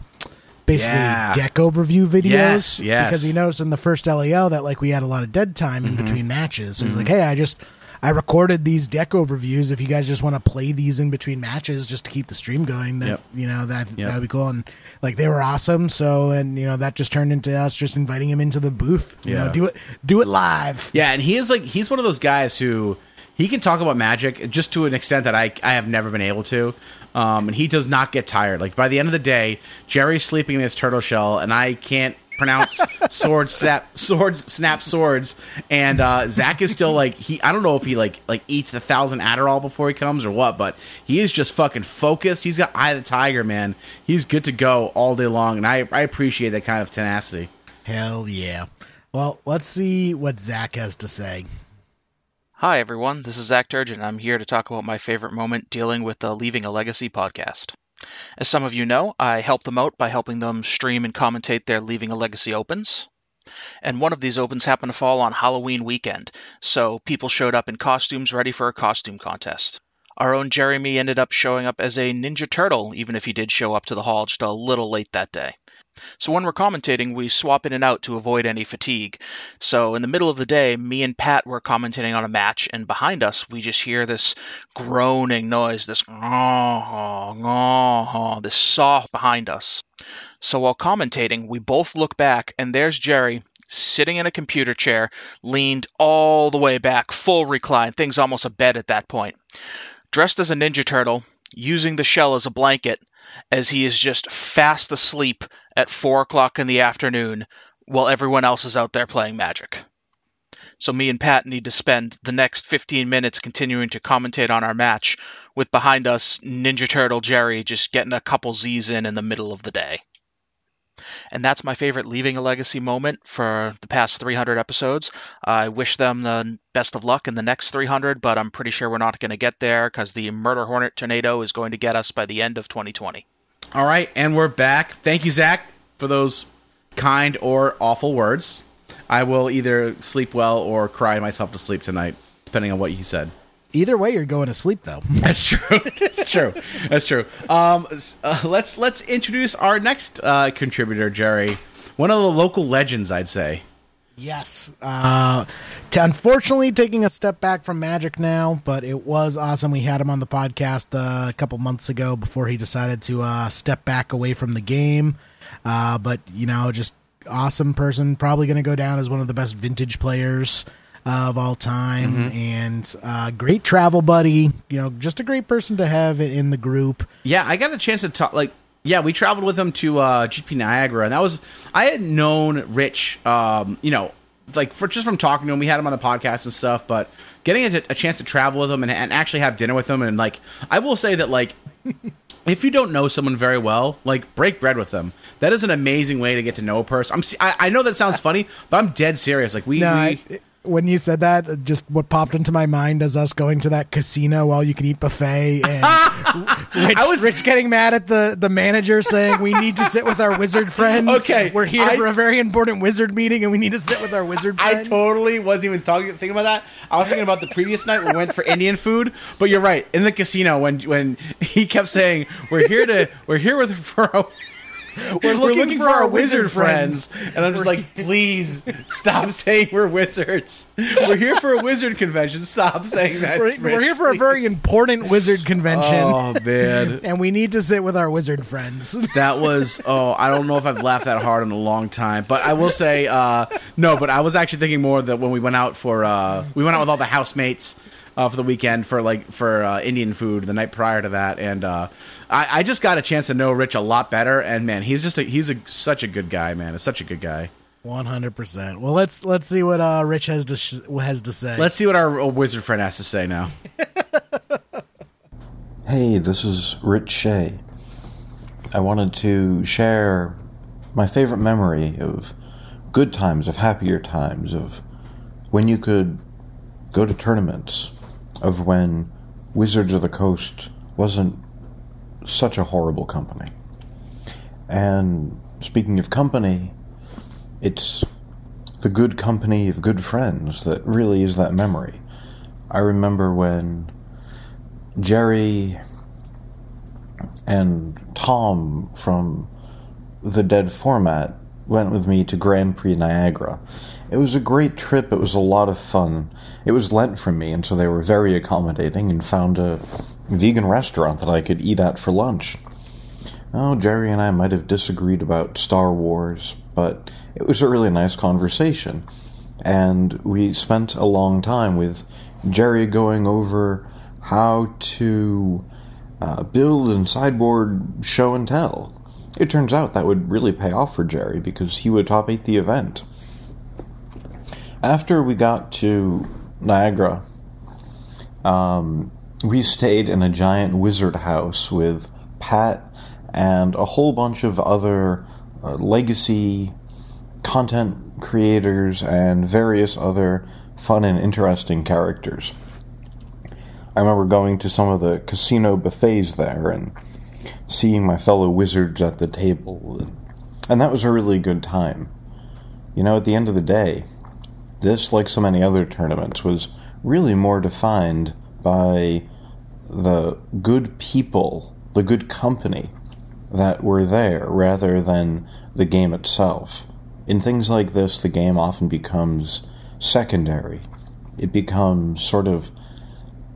basically Yeah. deck overview videos. Yes, yes. Because he noticed in the first LAL that like we had a lot of dead time in Mhm. between matches. So he's Mhm. like, "Hey, I just I recorded these deck overviews. If you guys just want to play these in between matches, just to keep the stream going, that Yep. you know that Yep. that would be cool." And like they were awesome. So and you know that just turned into us just inviting him into the booth. You Yeah. know, do it do it live. Yeah, and he is like he's one of those guys who he can talk about magic just to an extent that I I have never been able to. Um, and he does not get tired. Like by the end of the day, Jerry's sleeping in his turtle shell, and I can't pronounce sword snap swords snap swords and uh zach is still like he i don't know if he like like eats the thousand adderall before he comes or what but he is just fucking focused he's got eye of the tiger man he's good to go all day long and i i appreciate that kind of tenacity Hell yeah. Well, let's see what Zach has to say. Hi, everyone. This is Zach Turgeon. I'm here to talk about my favorite moment dealing with the Leaving a Legacy podcast. As some of you know, I help them out by helping them stream and commentate their Leaving a Legacy opens. And one of these opens happened to fall on Halloween weekend, so people showed up in costumes ready for a costume contest. Our own Jeremy ended up showing up as a Ninja Turtle, even if he did show up to the hall just a little late that day. So when we're commentating, we swap in and out to avoid any fatigue. So in the middle of the day, me and Pat were commentating on a match, and behind us, we just hear this groaning noise, this this saw behind us. So while commentating, we both look back, and there's Jerry sitting in a computer chair, leaned all the way back, full recline, things almost a bed at that point, dressed as a Ninja Turtle, using the shell as a blanket, as he is just fast asleep at four o'clock in the afternoon while everyone else is out there playing magic. So me and Pat need to spend the next 15 minutes continuing to commentate on our match with behind us Ninja Turtle Jerry just getting a couple Z's in in the middle of the day. And that's my favorite Leaving a Legacy moment for the past 300 episodes. I wish them the best of luck in the next 300, but I'm pretty sure we're not going to get there because the Murder Hornet tornado is going to get us by the end of 2020. all right and we're back thank you zach for those kind or awful words i will either sleep well or cry myself to sleep tonight depending on what you said Either way, you're going to sleep though. That's true. That's true. That's true. Um, uh, let's let's introduce our next uh, contributor, Jerry. One of the local legends, I'd say. Yes. Uh, t- unfortunately, taking a step back from Magic now, but it was awesome. We had him on the podcast uh, a couple months ago before he decided to uh, step back away from the game. Uh, but you know, just awesome person. Probably going to go down as one of the best vintage players of all time, and uh, great travel buddy. You know, just a great person to have in the group. Yeah, I got a chance to talk. Like, yeah, we traveled with him to uh, GP Niagara, and that was I had known Rich. Um, you know, like for just from talking to him, we had him on the podcast and stuff. But getting a, a chance to travel with him and, and actually have dinner with him, and like, I will say that like. If you don't know someone very well, like break bread with them. That is an amazing way to get to know a person. I'm, I, I know that sounds funny, but I'm dead serious. Like we, No, we I- when you said that, just what popped into my mind is us going to that casino while you can eat buffet and Rich, I was- Rich getting mad at the, the manager saying we need to sit with our wizard friends. Okay, we're here I- for a very important wizard meeting and we need to sit with our wizard I totally wasn't even talking, thinking about that. I was thinking about the previous night we went for Indian food. But you're right. In the casino, when when he kept saying, "We're here to, we're here with for our, we're, looking for our wizard friends." and I'm just like, please stop saying we're wizards. We're here for a wizard convention. Stop saying that. we're, we're here for a very important wizard convention. Oh man. And we need to sit with our wizard friends. That was oh I don't know if I've laughed that hard in a long time, but I will say uh, no. But I was actually thinking more that when we went out for uh, we went out with all the housemates uh, for the weekend for like for uh, Indian food the night prior to that, and uh, I, I just got a chance to know Rich a lot better. And man, he's just a, he's a, such a good guy, man. It's such a good guy. One hundred percent. Well, let's let's see what uh, Rich has to sh- has to say. Let's see what our uh, wizard friend has to say now. Hey, this is Rich Shea. I wanted to share my favorite memory of good times, of happier times, of when you could go to tournaments, of when Wizards of the Coast wasn't such a horrible company. And speaking of company, it's the good company of good friends that really is that memory. I remember when Jerry and Tom from the Dead format went with me to Grand Prix Niagara. It was a great trip. It was a lot of fun. It was Lent for me, and so they were very accommodating and found a vegan restaurant that I could eat at for lunch. Oh, Jerry and I might have disagreed about Star Wars, but it was a really nice conversation. And we spent a long time with Jerry going over how to uh, build and sideboard show and tell. It turns out that would really pay off for Jerry because he would top eight the event. After we got to Niagara, um, we stayed in a giant wizard house with Pat and a whole bunch of other uh, legacy content creators and various other fun and interesting characters. I remember going to some of the casino buffets there and seeing my fellow wizards at the table, and that was a really good time. You know, at the end of the day, this, like so many other tournaments, was really more defined by the good people, the good company that were there rather than the game itself. In things like this, the game often becomes secondary. It becomes sort of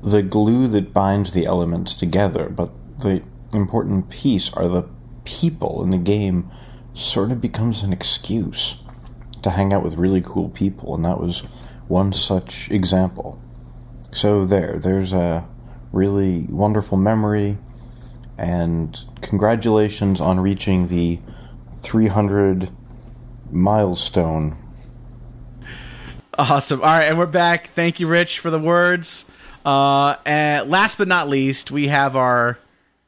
the glue that binds the elements together, but the important piece are the people, and the game sort of becomes an excuse to hang out with really cool people, and that was one such example. So, there, there's a really wonderful memory, and congratulations on reaching the 300 milestone. Awesome. All right, and we're back. Thank you, Rich, for the words. Uh, and last but not least, we have our.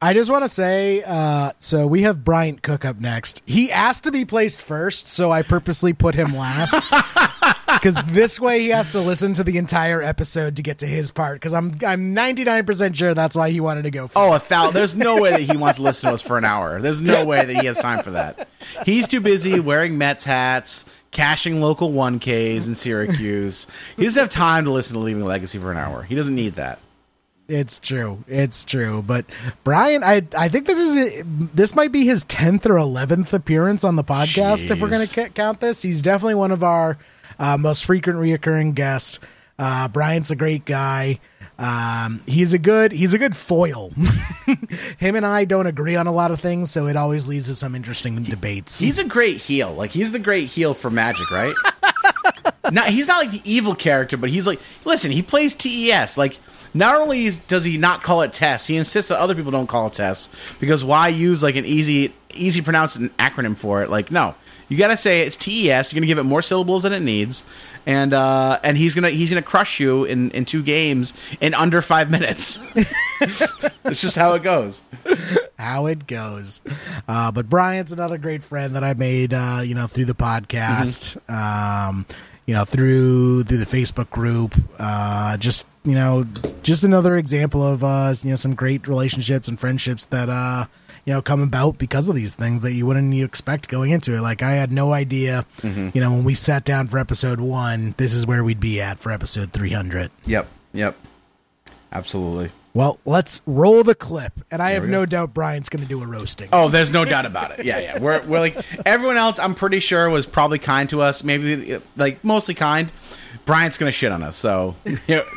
I just want to say, uh, so we have Bryant Cook up next. He asked to be placed first, so I purposely put him last. Because this way he has to listen to the entire episode to get to his part. Because I'm I'm 99 percent sure that's why he wanted to go. First. Oh, a thou. There's no way that he wants to listen to us for an hour. There's no way that he has time for that. He's too busy wearing Mets hats, cashing local 1Ks in Syracuse. He doesn't have time to listen to Leaving Legacy for an hour. He doesn't need that. It's true. It's true. But Brian, I I think this is this might be his tenth or eleventh appearance on the podcast. If we're going to count this, he's definitely one of our uh, most frequent reoccurring guests. Uh, Brian's a great guy. Um, he's a good he's a good foil. Him and I don't agree on a lot of things, so it always leads to some interesting debates. He's a great heel. Like he's the great heel for Magic, right? not he's not like the evil character, but he's like listen, he plays TES. Like not only is, does he not call it TES, he insists that other people don't call it TES because why use like an easy easy pronounced an acronym for it? Like no, you got to say it's TES. You're going to give it more syllables than it needs, and uh, and he's gonna he's gonna crush you in in two games in under five minutes. it's just how it goes. How it goes. Uh, but Brian's another great friend that I made, uh, you know, through the podcast. Um, you know, through through the Facebook group. Uh, just you know, just another example of uh, you know some great relationships and friendships that uh, you know come about because of these things that you wouldn't expect going into it. Like I had no idea, Mhm. you know, when we sat down for episode one, this is where we'd be at for episode three hundred. Yep. Yep. Absolutely. Well, let's roll the clip, and I There have no go. doubt Brian's going to do a roasting. Oh, there's no doubt about it. Yeah, yeah. We're we're like everyone else. I'm pretty sure was probably kind to us. Maybe like mostly kind. Bryant's gonna shit on us. So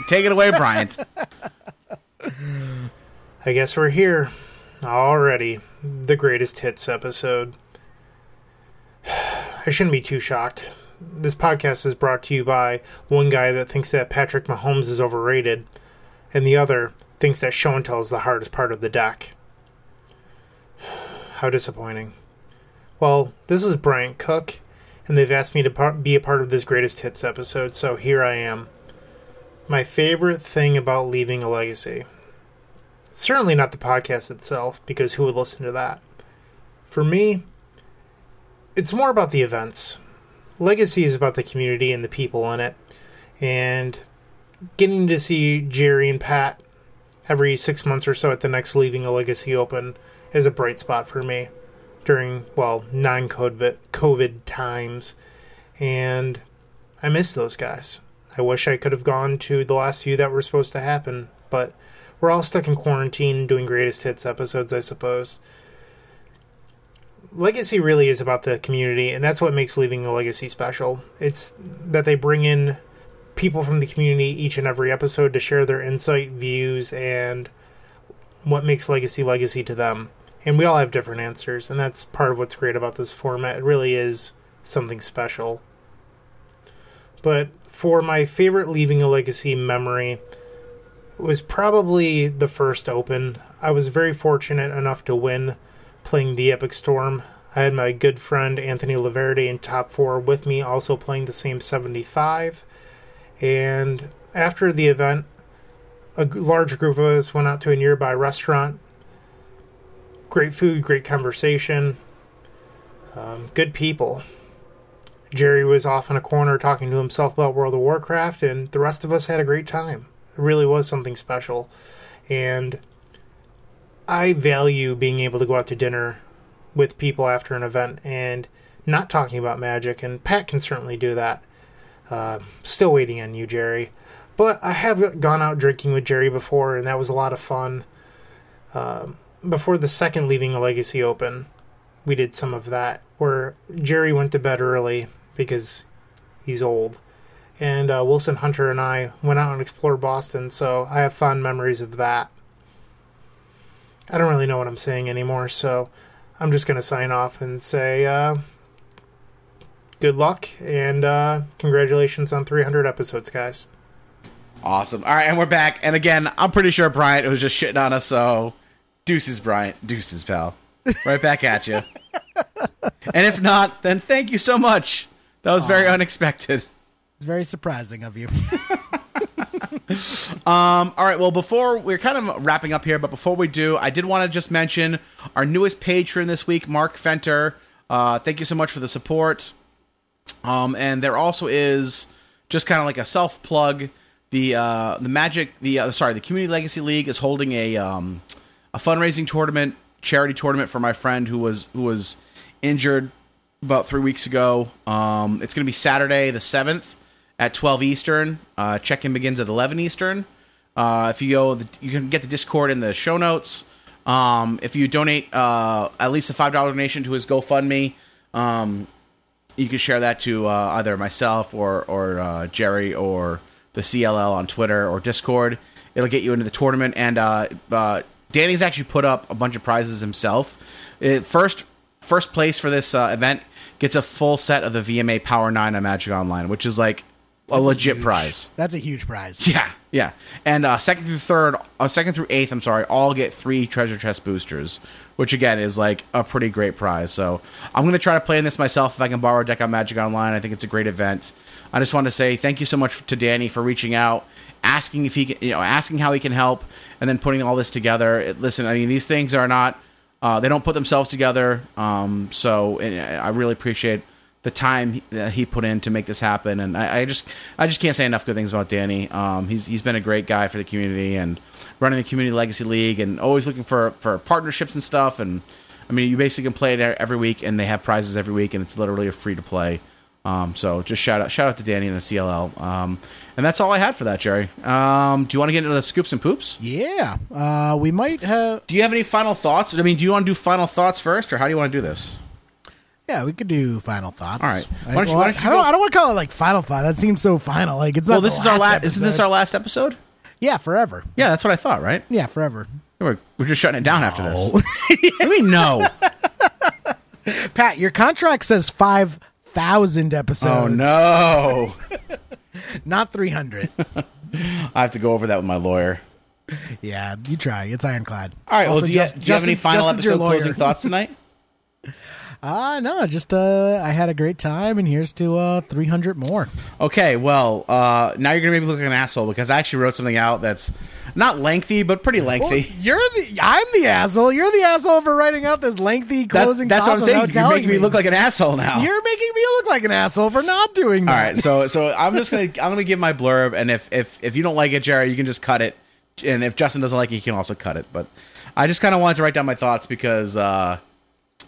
take it away, Bryant. I guess we're here already. The greatest hits episode. I shouldn't be too shocked. This podcast is brought to you by one guy that thinks that Patrick Mahomes is overrated, and the other thinks that show and tell is the hardest part of the deck. How disappointing. Well, this is Bryant Cook, and they've asked me to par- be a part of this greatest hits episode, so here I am. My favorite thing about leaving a legacy. Certainly not the podcast itself, because who would listen to that? For me, it's more about the events. Legacy is about the community and the people in it. And getting to see Jerry and Pat every six months or so at the next Leaving a Legacy Open is a bright spot for me during, well, non COVID times. And I miss those guys. I wish I could have gone to the last few that were supposed to happen, but we're all stuck in quarantine doing greatest hits episodes, I suppose. Legacy really is about the community, and that's what makes Leaving a Legacy special. It's that they bring in people from the community each and every episode to share their insight, views, and what makes Legacy Legacy to them. And we all have different answers, and that's part of what's great about this format. It really is something special. but for my favorite Leaving a Legacy memory was probably the first Open. I was very fortunate enough to win playing the Epic Storm. I had my good friend Anthony Laverde in top four with me, also playing the same 75. And after the event, a large group of us went out to a nearby restaurant. Great food, great conversation, um, good people. Jerry was off in a corner talking to himself about World of Warcraft, and the rest of us had a great time. It really was something special. And I value being able to go out to dinner with people after an event and not talking about magic, and Pat can certainly do that. Uh, still waiting on you, Jerry. But I have gone out drinking with Jerry before, and that was a lot of fun. Um, before the second Leaving a Legacy Open, we did some of that where Jerry went to bed early because he's old. And uh, Wilson Hunter and I went out and explored Boston, so I have fond memories of that. I don't really know what I'm saying anymore, so I'm just going to sign off and say uh, good luck and uh, congratulations on 300 episodes, guys. Awesome. All right, and we're back. And again, I'm pretty sure Bryant was just shitting on us. So, deuces, Bryant. Deuces, pal. Right back at you. and if not, then thank you so much. That was very unexpected. It's very surprising of you. Um, all right. Well, before we're kind of wrapping up here, but before we do, I did want to just mention our newest patron this week, Mark Fenter. Uh, thank you so much for the support. Um, and there also is just kind of like a self plug. The uh, the Magic, the uh, sorry, the Community Legacy League is holding a um, a fundraising tournament, charity tournament for my friend who was who was injured about three weeks ago. Um, it's going to be Saturday the seventh at twelve Eastern. Uh, check-in begins at eleven Eastern. Uh, if you go, the, you can get the Discord in the show notes. Um, if you donate uh, at least a five dollar donation to his GoFundMe, um, you can share that to uh, either myself or or uh, Jerry or the CLL on Twitter or Discord. It'll get you into the tournament. And uh, uh, Danny's actually put up a bunch of prizes himself. It, first first place for this uh, event gets a full set of the VMA Power Nine on Magic Online, which is like a That's a legit huge- prize. That's a huge prize. Yeah, yeah. And uh, second through third, uh, second through eighth, I'm sorry, all get three treasure chest boosters, which again is like a pretty great prize. So I'm gonna try to play in this myself if I can borrow a deck on Magic Online. I think it's a great event. I just want to say thank you so much to Danny for reaching out, asking if he can, you know, asking how he can help, and then putting all this together. Listen, I mean, these things are not, uh, they don't put themselves together. Um, so and I really appreciate the time he- that he put in to make this happen, and I, I just I just can't say enough good things about Danny. Um, he's he's been a great guy for the community and running the community legacy league, and always looking for for partnerships and stuff. And I mean, you basically can play it every week, and they have prizes every week, and it's literally a free to play. Um, so just shout out shout out to Danny and the CLL. Um, and that's all I had for that, Jerry. Um, do you want to get into the scoops and poops? Yeah, uh, we might have. Do you have any final thoughts? I mean, do you want to do final thoughts first, or how do you want to do this? Yeah, we could do final thoughts. All right. Why don't you- why don't you I don't. I don't want to call it like final thought. That seems so final. Like it's well, this is our last. Isn't this our last episode? Yeah, forever. Yeah, that's what I thought. Right? Yeah, forever. We're, we're just shutting it down after this. we know? Pat, your contract says five thousand episodes. Oh no! not three hundred. I have to go over that with my lawyer. yeah, you try. It's ironclad. All right. Well, do you, Just- do you have any final Justin's episode closing thoughts tonight? Uh no, just uh, I had a great time, and here's to uh, three hundred more. Okay. Well, uh, now you're gonna make me look like an asshole because I actually wrote something out that's not lengthy, but pretty Well, lengthy. you're the. I'm the asshole. You're the asshole for writing out this lengthy That- closing. that's what I'm saying. You're making me look like an asshole now. You're making me look like an asshole for not doing All that. right, so so I'm just gonna I'm gonna give my blurb, and if if if you don't like it, Jerry, you can just cut it, and if Justin doesn't like it, he can also cut it. But I just kind of wanted to write down my thoughts because uh,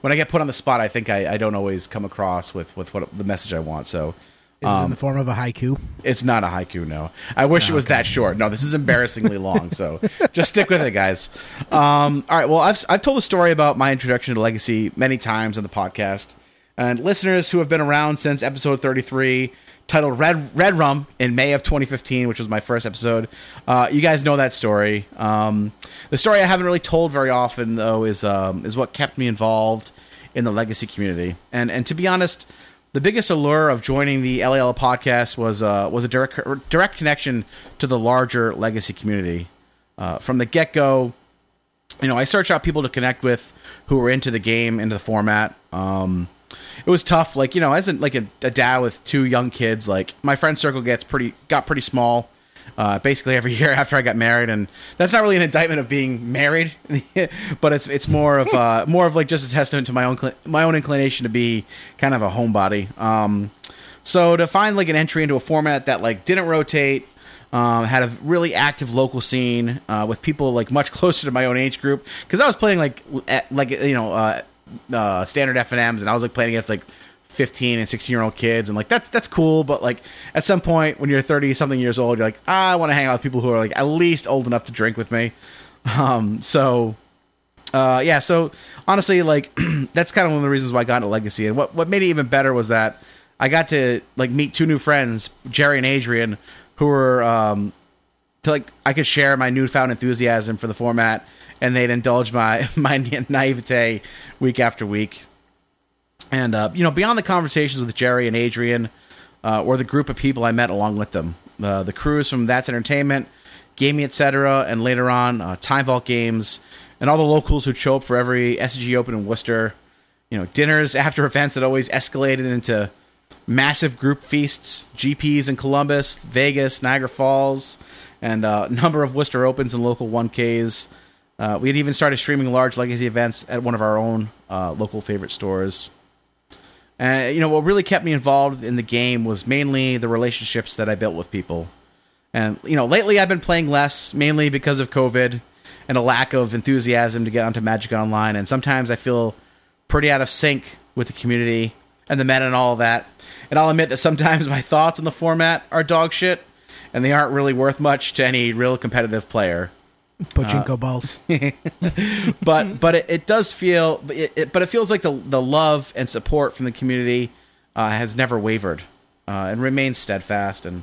when I get put on the spot, I think I, I don't always come across with with what the message I want. So Is it in um, the form of a haiku? it's not a haiku. No, I wish it was Okay. that short. No, this is embarrassingly long. So just stick with it, guys. Um, all right. Well, I've I've told the story about my introduction to Legacy many times on the podcast, and listeners who have been around since episode thirty three. Titled Red Red Rum in May of 2015, which was my first episode. Uh, you guys know that story. Um, the story I haven't really told very often, though, is um, is what kept me involved in the legacy community. And and to be honest, the biggest allure of joining the LAL podcast was uh, was a direct direct connection to the larger legacy community. Uh, from the get go, you know, I searched out people to connect with who were into the game, into the format. Um, it was tough, like you know, as a, like a, a dad with two young kids, like my friend circle gets pretty got pretty small. Uh, basically every year after I got married, and that's not really an indictment of being married, but it's it's more of uh, more of like just a testament to my own cl- my own inclination to be kind of a homebody. Um, so to find like an entry into a format that like didn't rotate, um, had a really active local scene uh, with people like much closer to my own age group because I was playing like at, like you know uh, standard FNMs and I was like playing against like 15 and 16 year old kids and like that's that's cool but like at some point when you're 30 something years old you're like ah, I want to hang out with people who are like at least old enough to drink with me. Um so uh yeah so honestly like that's kind of one of the reasons why I got into legacy and what what made it even better was that I got to like meet two new friends Jerry and Adrian who were um to like I could share my newfound enthusiasm for the format and they'd indulge my my naivete week after week and uh, you know, beyond the conversations with Jerry and Adrian, uh, or the group of people I met along with them, uh, the crews from That's Entertainment, Gaming Etc., and later on uh, Time Vault Games, and all the locals who'd show up for every SCG Open in Worcester. You know, dinners after events that always escalated into massive group feasts, GPs in Columbus, Vegas, Niagara Falls, and uh, a number of Worcester Opens and local 1Ks. Uh, we had even started streaming large legacy events at one of our own uh, local favorite stores. And you know what really kept me involved in the game was mainly the relationships that I built with people. And you know, lately I've been playing less, mainly because of COVID and a lack of enthusiasm to get onto Magic Online. And sometimes I feel pretty out of sync with the community and the meta and all that. And I'll admit that sometimes my thoughts on the format are dog shit, and they aren't really worth much to any real competitive player. Pachinko uh, balls. but but it, it does feel it, it, but it feels like the the love and support from the community uh, has never wavered uh, and remains steadfast. And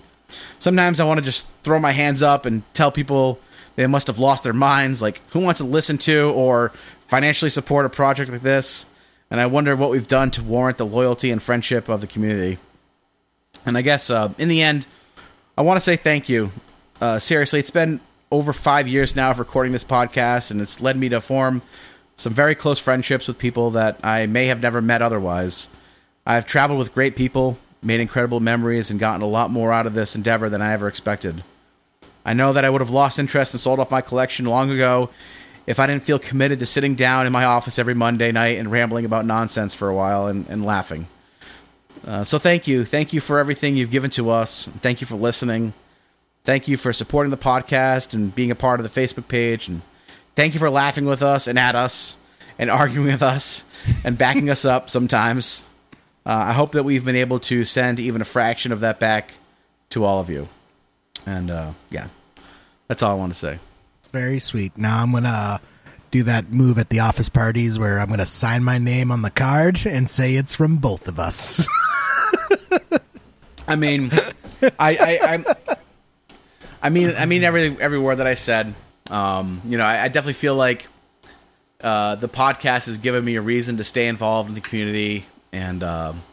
sometimes I want to just throw my hands up and tell people they must have lost their minds. Like who wants to listen to or financially support a project like this? And I wonder what we've done to warrant the loyalty and friendship of the community. And I guess uh, in the end, I want to say thank you. Uh, seriously, it's been over five years now of recording this podcast, and it's led me to form some very close friendships with people that I may have never met otherwise. I've traveled with great people, made incredible memories, and gotten a lot more out of this endeavor than I ever expected. I know that I would have lost interest and sold off my collection long ago if I didn't feel committed to sitting down in my office every Monday night and rambling about nonsense for a while and, and laughing. Uh, so thank you. Thank you for everything you've given to us. Thank you for listening. Thank you for supporting the podcast and being a part of the Facebook page. And thank you for laughing with us and at us and arguing with us and backing us up sometimes. Uh, I hope that we've been able to send even a fraction of that back to all of you. And uh, yeah, that's all I want to say. It's very sweet. Now I'm going to do that move at the office parties where I'm going to sign my name on the card and say it's from both of us. I mean, I, I, I'm I mean, I mean every every word that I said. Um, you know, I, I definitely feel like uh, the podcast has given me a reason to stay involved in the community, and um,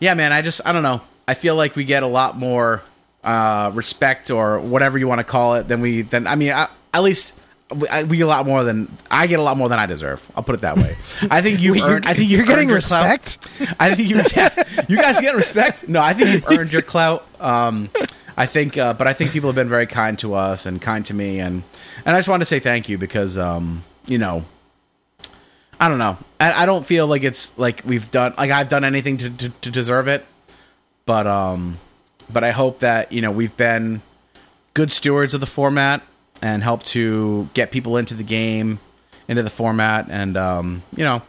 yeah, man, I just I don't know. I feel like we get a lot more uh, respect or whatever you want to call it than we than I mean, I, at least we, we get a lot more than I get a lot more than I deserve. I'll put it that way. I think Wait, earned. I think you're getting your respect? Clout. I think you. Yeah, you guys get respect. No, I think you've earned your clout. Um, I think, uh, but I think people have been very kind to us and kind to me, and and I just want to say thank you because um, you know, I don't know. I, I don't feel like it's like we've done like I've done anything to, to, to deserve it, but um, but I hope that you know we've been good stewards of the format and helped to get people into the game, into the format, and um, you know,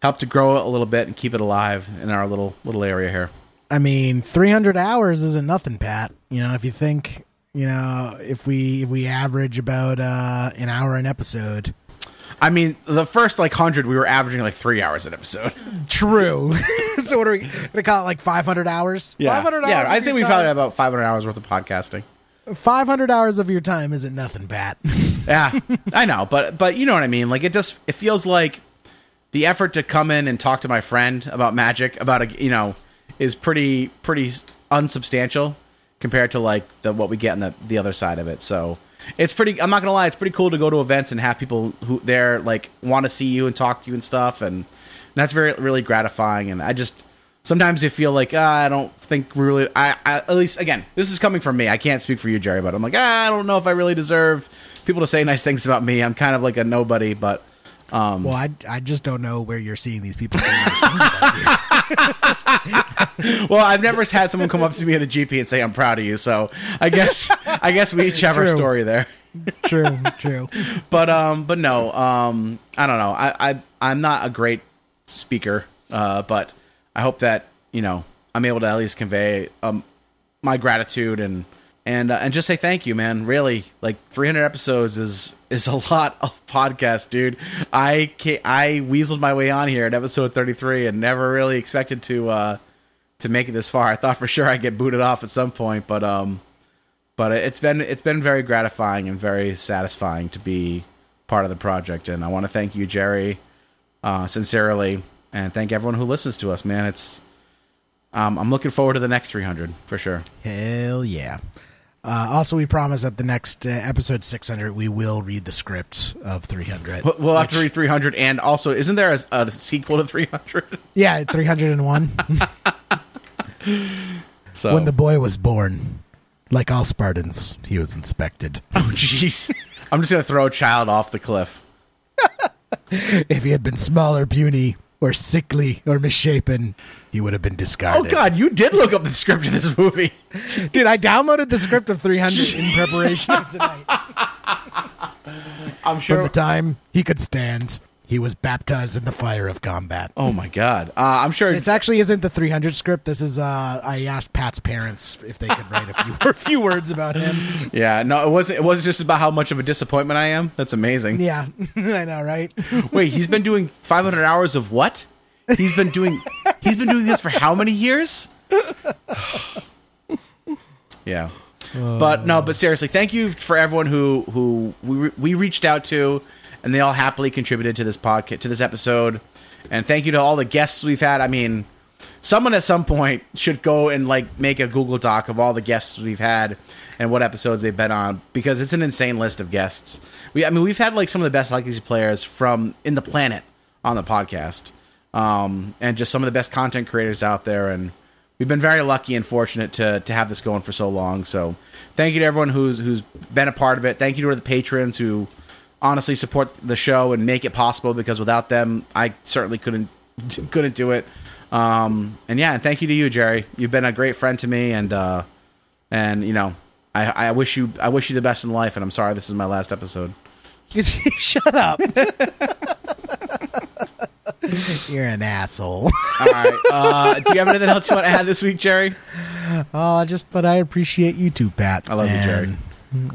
help to grow it a little bit and keep it alive in our little little area here. I mean, 300 hours isn't nothing, Pat. You know, if you think, you know, if we if we average about uh, an hour an episode. I mean, the first like hundred, we were averaging like three hours an episode. True. so what are we gonna call it? Like 500 hours? Yeah, 500 hours. yeah. of I think we time? probably have about 500 hours worth of podcasting. 500 hours of your time isn't nothing, Pat. yeah, I know, but but you know what I mean. Like it just it feels like the effort to come in and talk to my friend about magic, about a you know is pretty pretty unsubstantial compared to like the what we get on the the other side of it. So it's pretty. I'm not gonna lie, it's pretty cool to go to events and have people who there like want to see you and talk to you and stuff, and that's very really gratifying. And I just sometimes you feel like ah, I don't think really. I, I at least again, this is coming from me. I can't speak for you, Jerry, but I'm like ah, I don't know if I really deserve people to say nice things about me. I'm kind of like a nobody, but. Um, Well, I, I just don't know where you're seeing these people saying nice things about you. well, I've never had someone come up to me at a GP and say I'm proud of you. So I guess I guess we each have our True. story there. True, true. But um, but no, um, I don't know. I, I I'm not a great speaker, uh, but I hope that you know I'm able to at least convey um my gratitude and and uh, and just say thank you, man. Really, like 300 episodes is is a lot of podcast, dude. I I weaseled my way on here at episode 33 and never really expected to uh to make it this far. I thought for sure I'd get booted off at some point, but um but it's been it's been very gratifying and very satisfying to be part of the project and I want to thank you Jerry uh sincerely and thank everyone who listens to us, man. It's um, I'm looking forward to the next 300 for sure. Hell yeah. Uh, also, we promise that the next uh, episode 600, we will read the script of 300. We'll- We'll have to read 300 and also isn't there a, a sequel to 300? Yeah, 301. So When the boy was born, like all Spartans, he was inspected. Oh jeez. I'm just going to throw a child off the cliff. if he had been small or puny, or sickly or misshapen, he would have been discarded. Oh discarded. god, you did look up the script of this movie. Dude, I downloaded the script of 300 in preparation of tonight. I'm sure. From the time he could stand, he was baptized in the fire of combat. Oh my god. Uh, I'm sure This actually isn't the 300 script. This is uh I asked Pat's parents if they could write a few a few words about him. Yeah, no, it wasn't it wasn't just about how much of a disappointment I am. That's amazing. Yeah, I know, right? Wait, he's been doing 500 hours of what? He's been doing he's been doing this for how many years? yeah. But no, but seriously, thank you for everyone who who we we reached out to and they all happily contributed to this podcast to this episode. And thank you to all the guests we've had. I mean, someone at some point should go and like make a Google Doc of all the guests we've had and what episodes they've been on because it's an insane list of guests. We I mean we've had like some of the best legacy players from in the planet on the podcast. Um and just some of the best content creators out there and we've been very lucky and fortunate to to have this going for so long. So thank you to everyone who's who's been a part of it. Thank you to the patrons who honestly support the show and make it possible because without them I certainly couldn't couldn't do it. Um, and yeah, and thank you to you, Jerry. You've been a great friend to me, and uh, and you know, I, I wish you I wish you the best in life. And I'm sorry this is my last episode. Shut up. You're an asshole. All right. Uh, do you have anything else you want to add this week, Jerry? Oh, just but I appreciate you too, Pat. I love you, Jerry.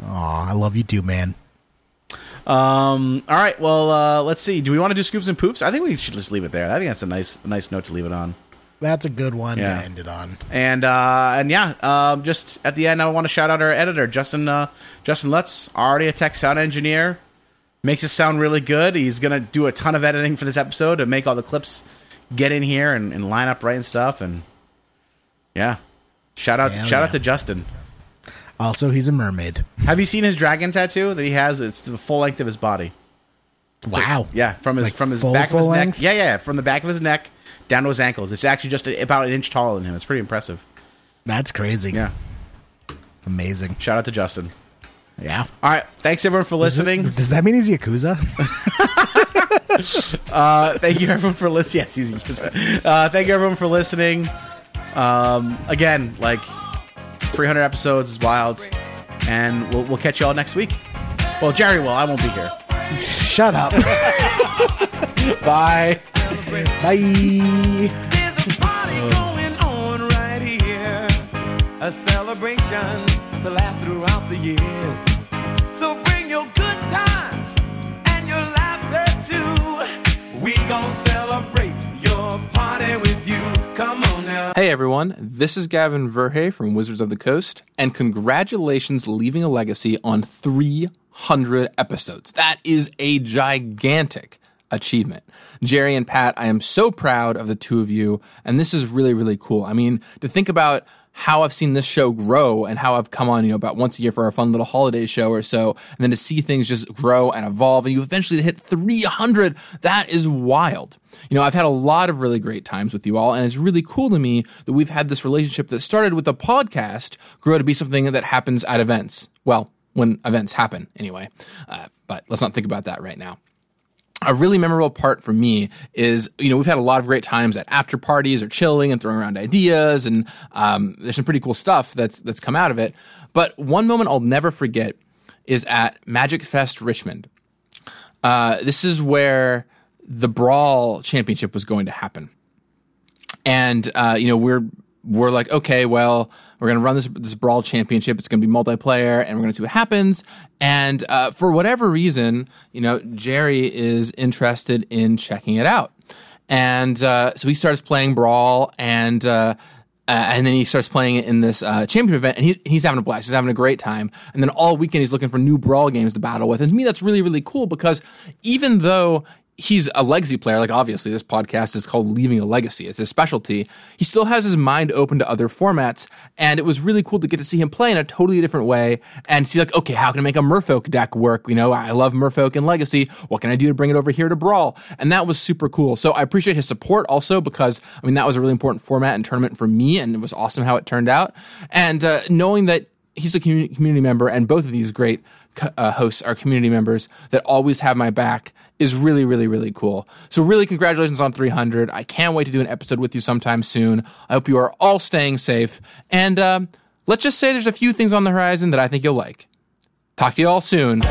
Aw, I love you too, man. Um. All right. Well, uh, let's see. Do we want to do scoops and poops? I think we should just leave it there. I think that's a nice nice note to leave it on. That's a good one Yeah. to end it on. And uh, and yeah, um, just at the end, I want to shout out our editor, Justin uh, Justin Lutz, already a tech sound engineer. Makes it sound really good. He's gonna do a ton of editing for this episode to make all the clips get in here and, and line up right and stuff. And yeah, shout out Hell shout yeah. out to Justin. Also, he's a mermaid. Have you seen his dragon tattoo that he has? It's the full length of his body. Wow. Yeah, from his Like from his full, back of his full neck. Yeah, yeah, from the back of his neck down to his ankles. It's actually just a, about an inch taller than him. It's pretty impressive. That's crazy. Yeah. Amazing. Shout out to Justin. Yeah. All right. Thanks everyone for listening. Does that mean he's Yakuza? uh, thank you everyone for listening. Yes, he's Yakuza. Uh, thank you everyone for listening. Um, again, like 300 episodes is wild, and we'll, we'll catch you all next week. Well, Jerry will. I won't be here. Shut up. Bye. Bye. Hey everyone, this is Gavin Verhey from Wizards of the Coast, and congratulations leaving a legacy on 300 episodes. That is a gigantic achievement. Jerry and Pat, I am so proud of the two of you, and this is really, really cool. I mean, to think about how I've seen this show grow and how I've come on, you know, about once a year for a fun little holiday show or so, and then to see things just grow and evolve, and you eventually hit 300, that is wild. You know, I've had a lot of really great times with you all, and it's really cool to me that we've had this relationship that started with a podcast grow to be something that happens at events. Well, when events happen, anyway. Uh, but let's not think about that right now a really memorable part for me is, you know, we've had a lot of great times at after parties or chilling and throwing around ideas, and um, there's some pretty cool stuff that's that's come out of it. But one moment I'll never forget is at Magic Fest Richmond. Uh, this is where the Brawl Championship was going to happen, and uh, you know we're we're like, okay, well, we're going to run this this brawl championship. It's going to be multiplayer, and we're going to see what happens. And uh, for whatever reason, you know, Jerry is interested in checking it out, and uh, so he starts playing brawl, and uh, uh and then he starts playing it in this uh, champion event, and he, he's having a blast. He's having a great time. And then all weekend he's looking for new brawl games to battle with. And to me, that's really really cool because even though he's a legacy player. Like obviously, this podcast is called Leaving a Legacy. It's his specialty. He still has his mind open to other formats, and it was really cool to get to see him play in a totally different way and see like, okay, how can I make a Merfolk deck work? You know, I love Merfolk and Legacy. What can I do to bring it over here to Brawl? And that was super cool. So I appreciate his support also because I mean that was a really important format and tournament for me, and it was awesome how it turned out. And uh, knowing that he's a community member, and both of these great uh, hosts our community members that always have my back is really, really, really cool. So, really, congratulations on 300. I can't wait to do an episode with you sometime soon. I hope you are all staying safe. And um, let's just say there's a few things on the horizon that I think you'll like. Talk to you all soon.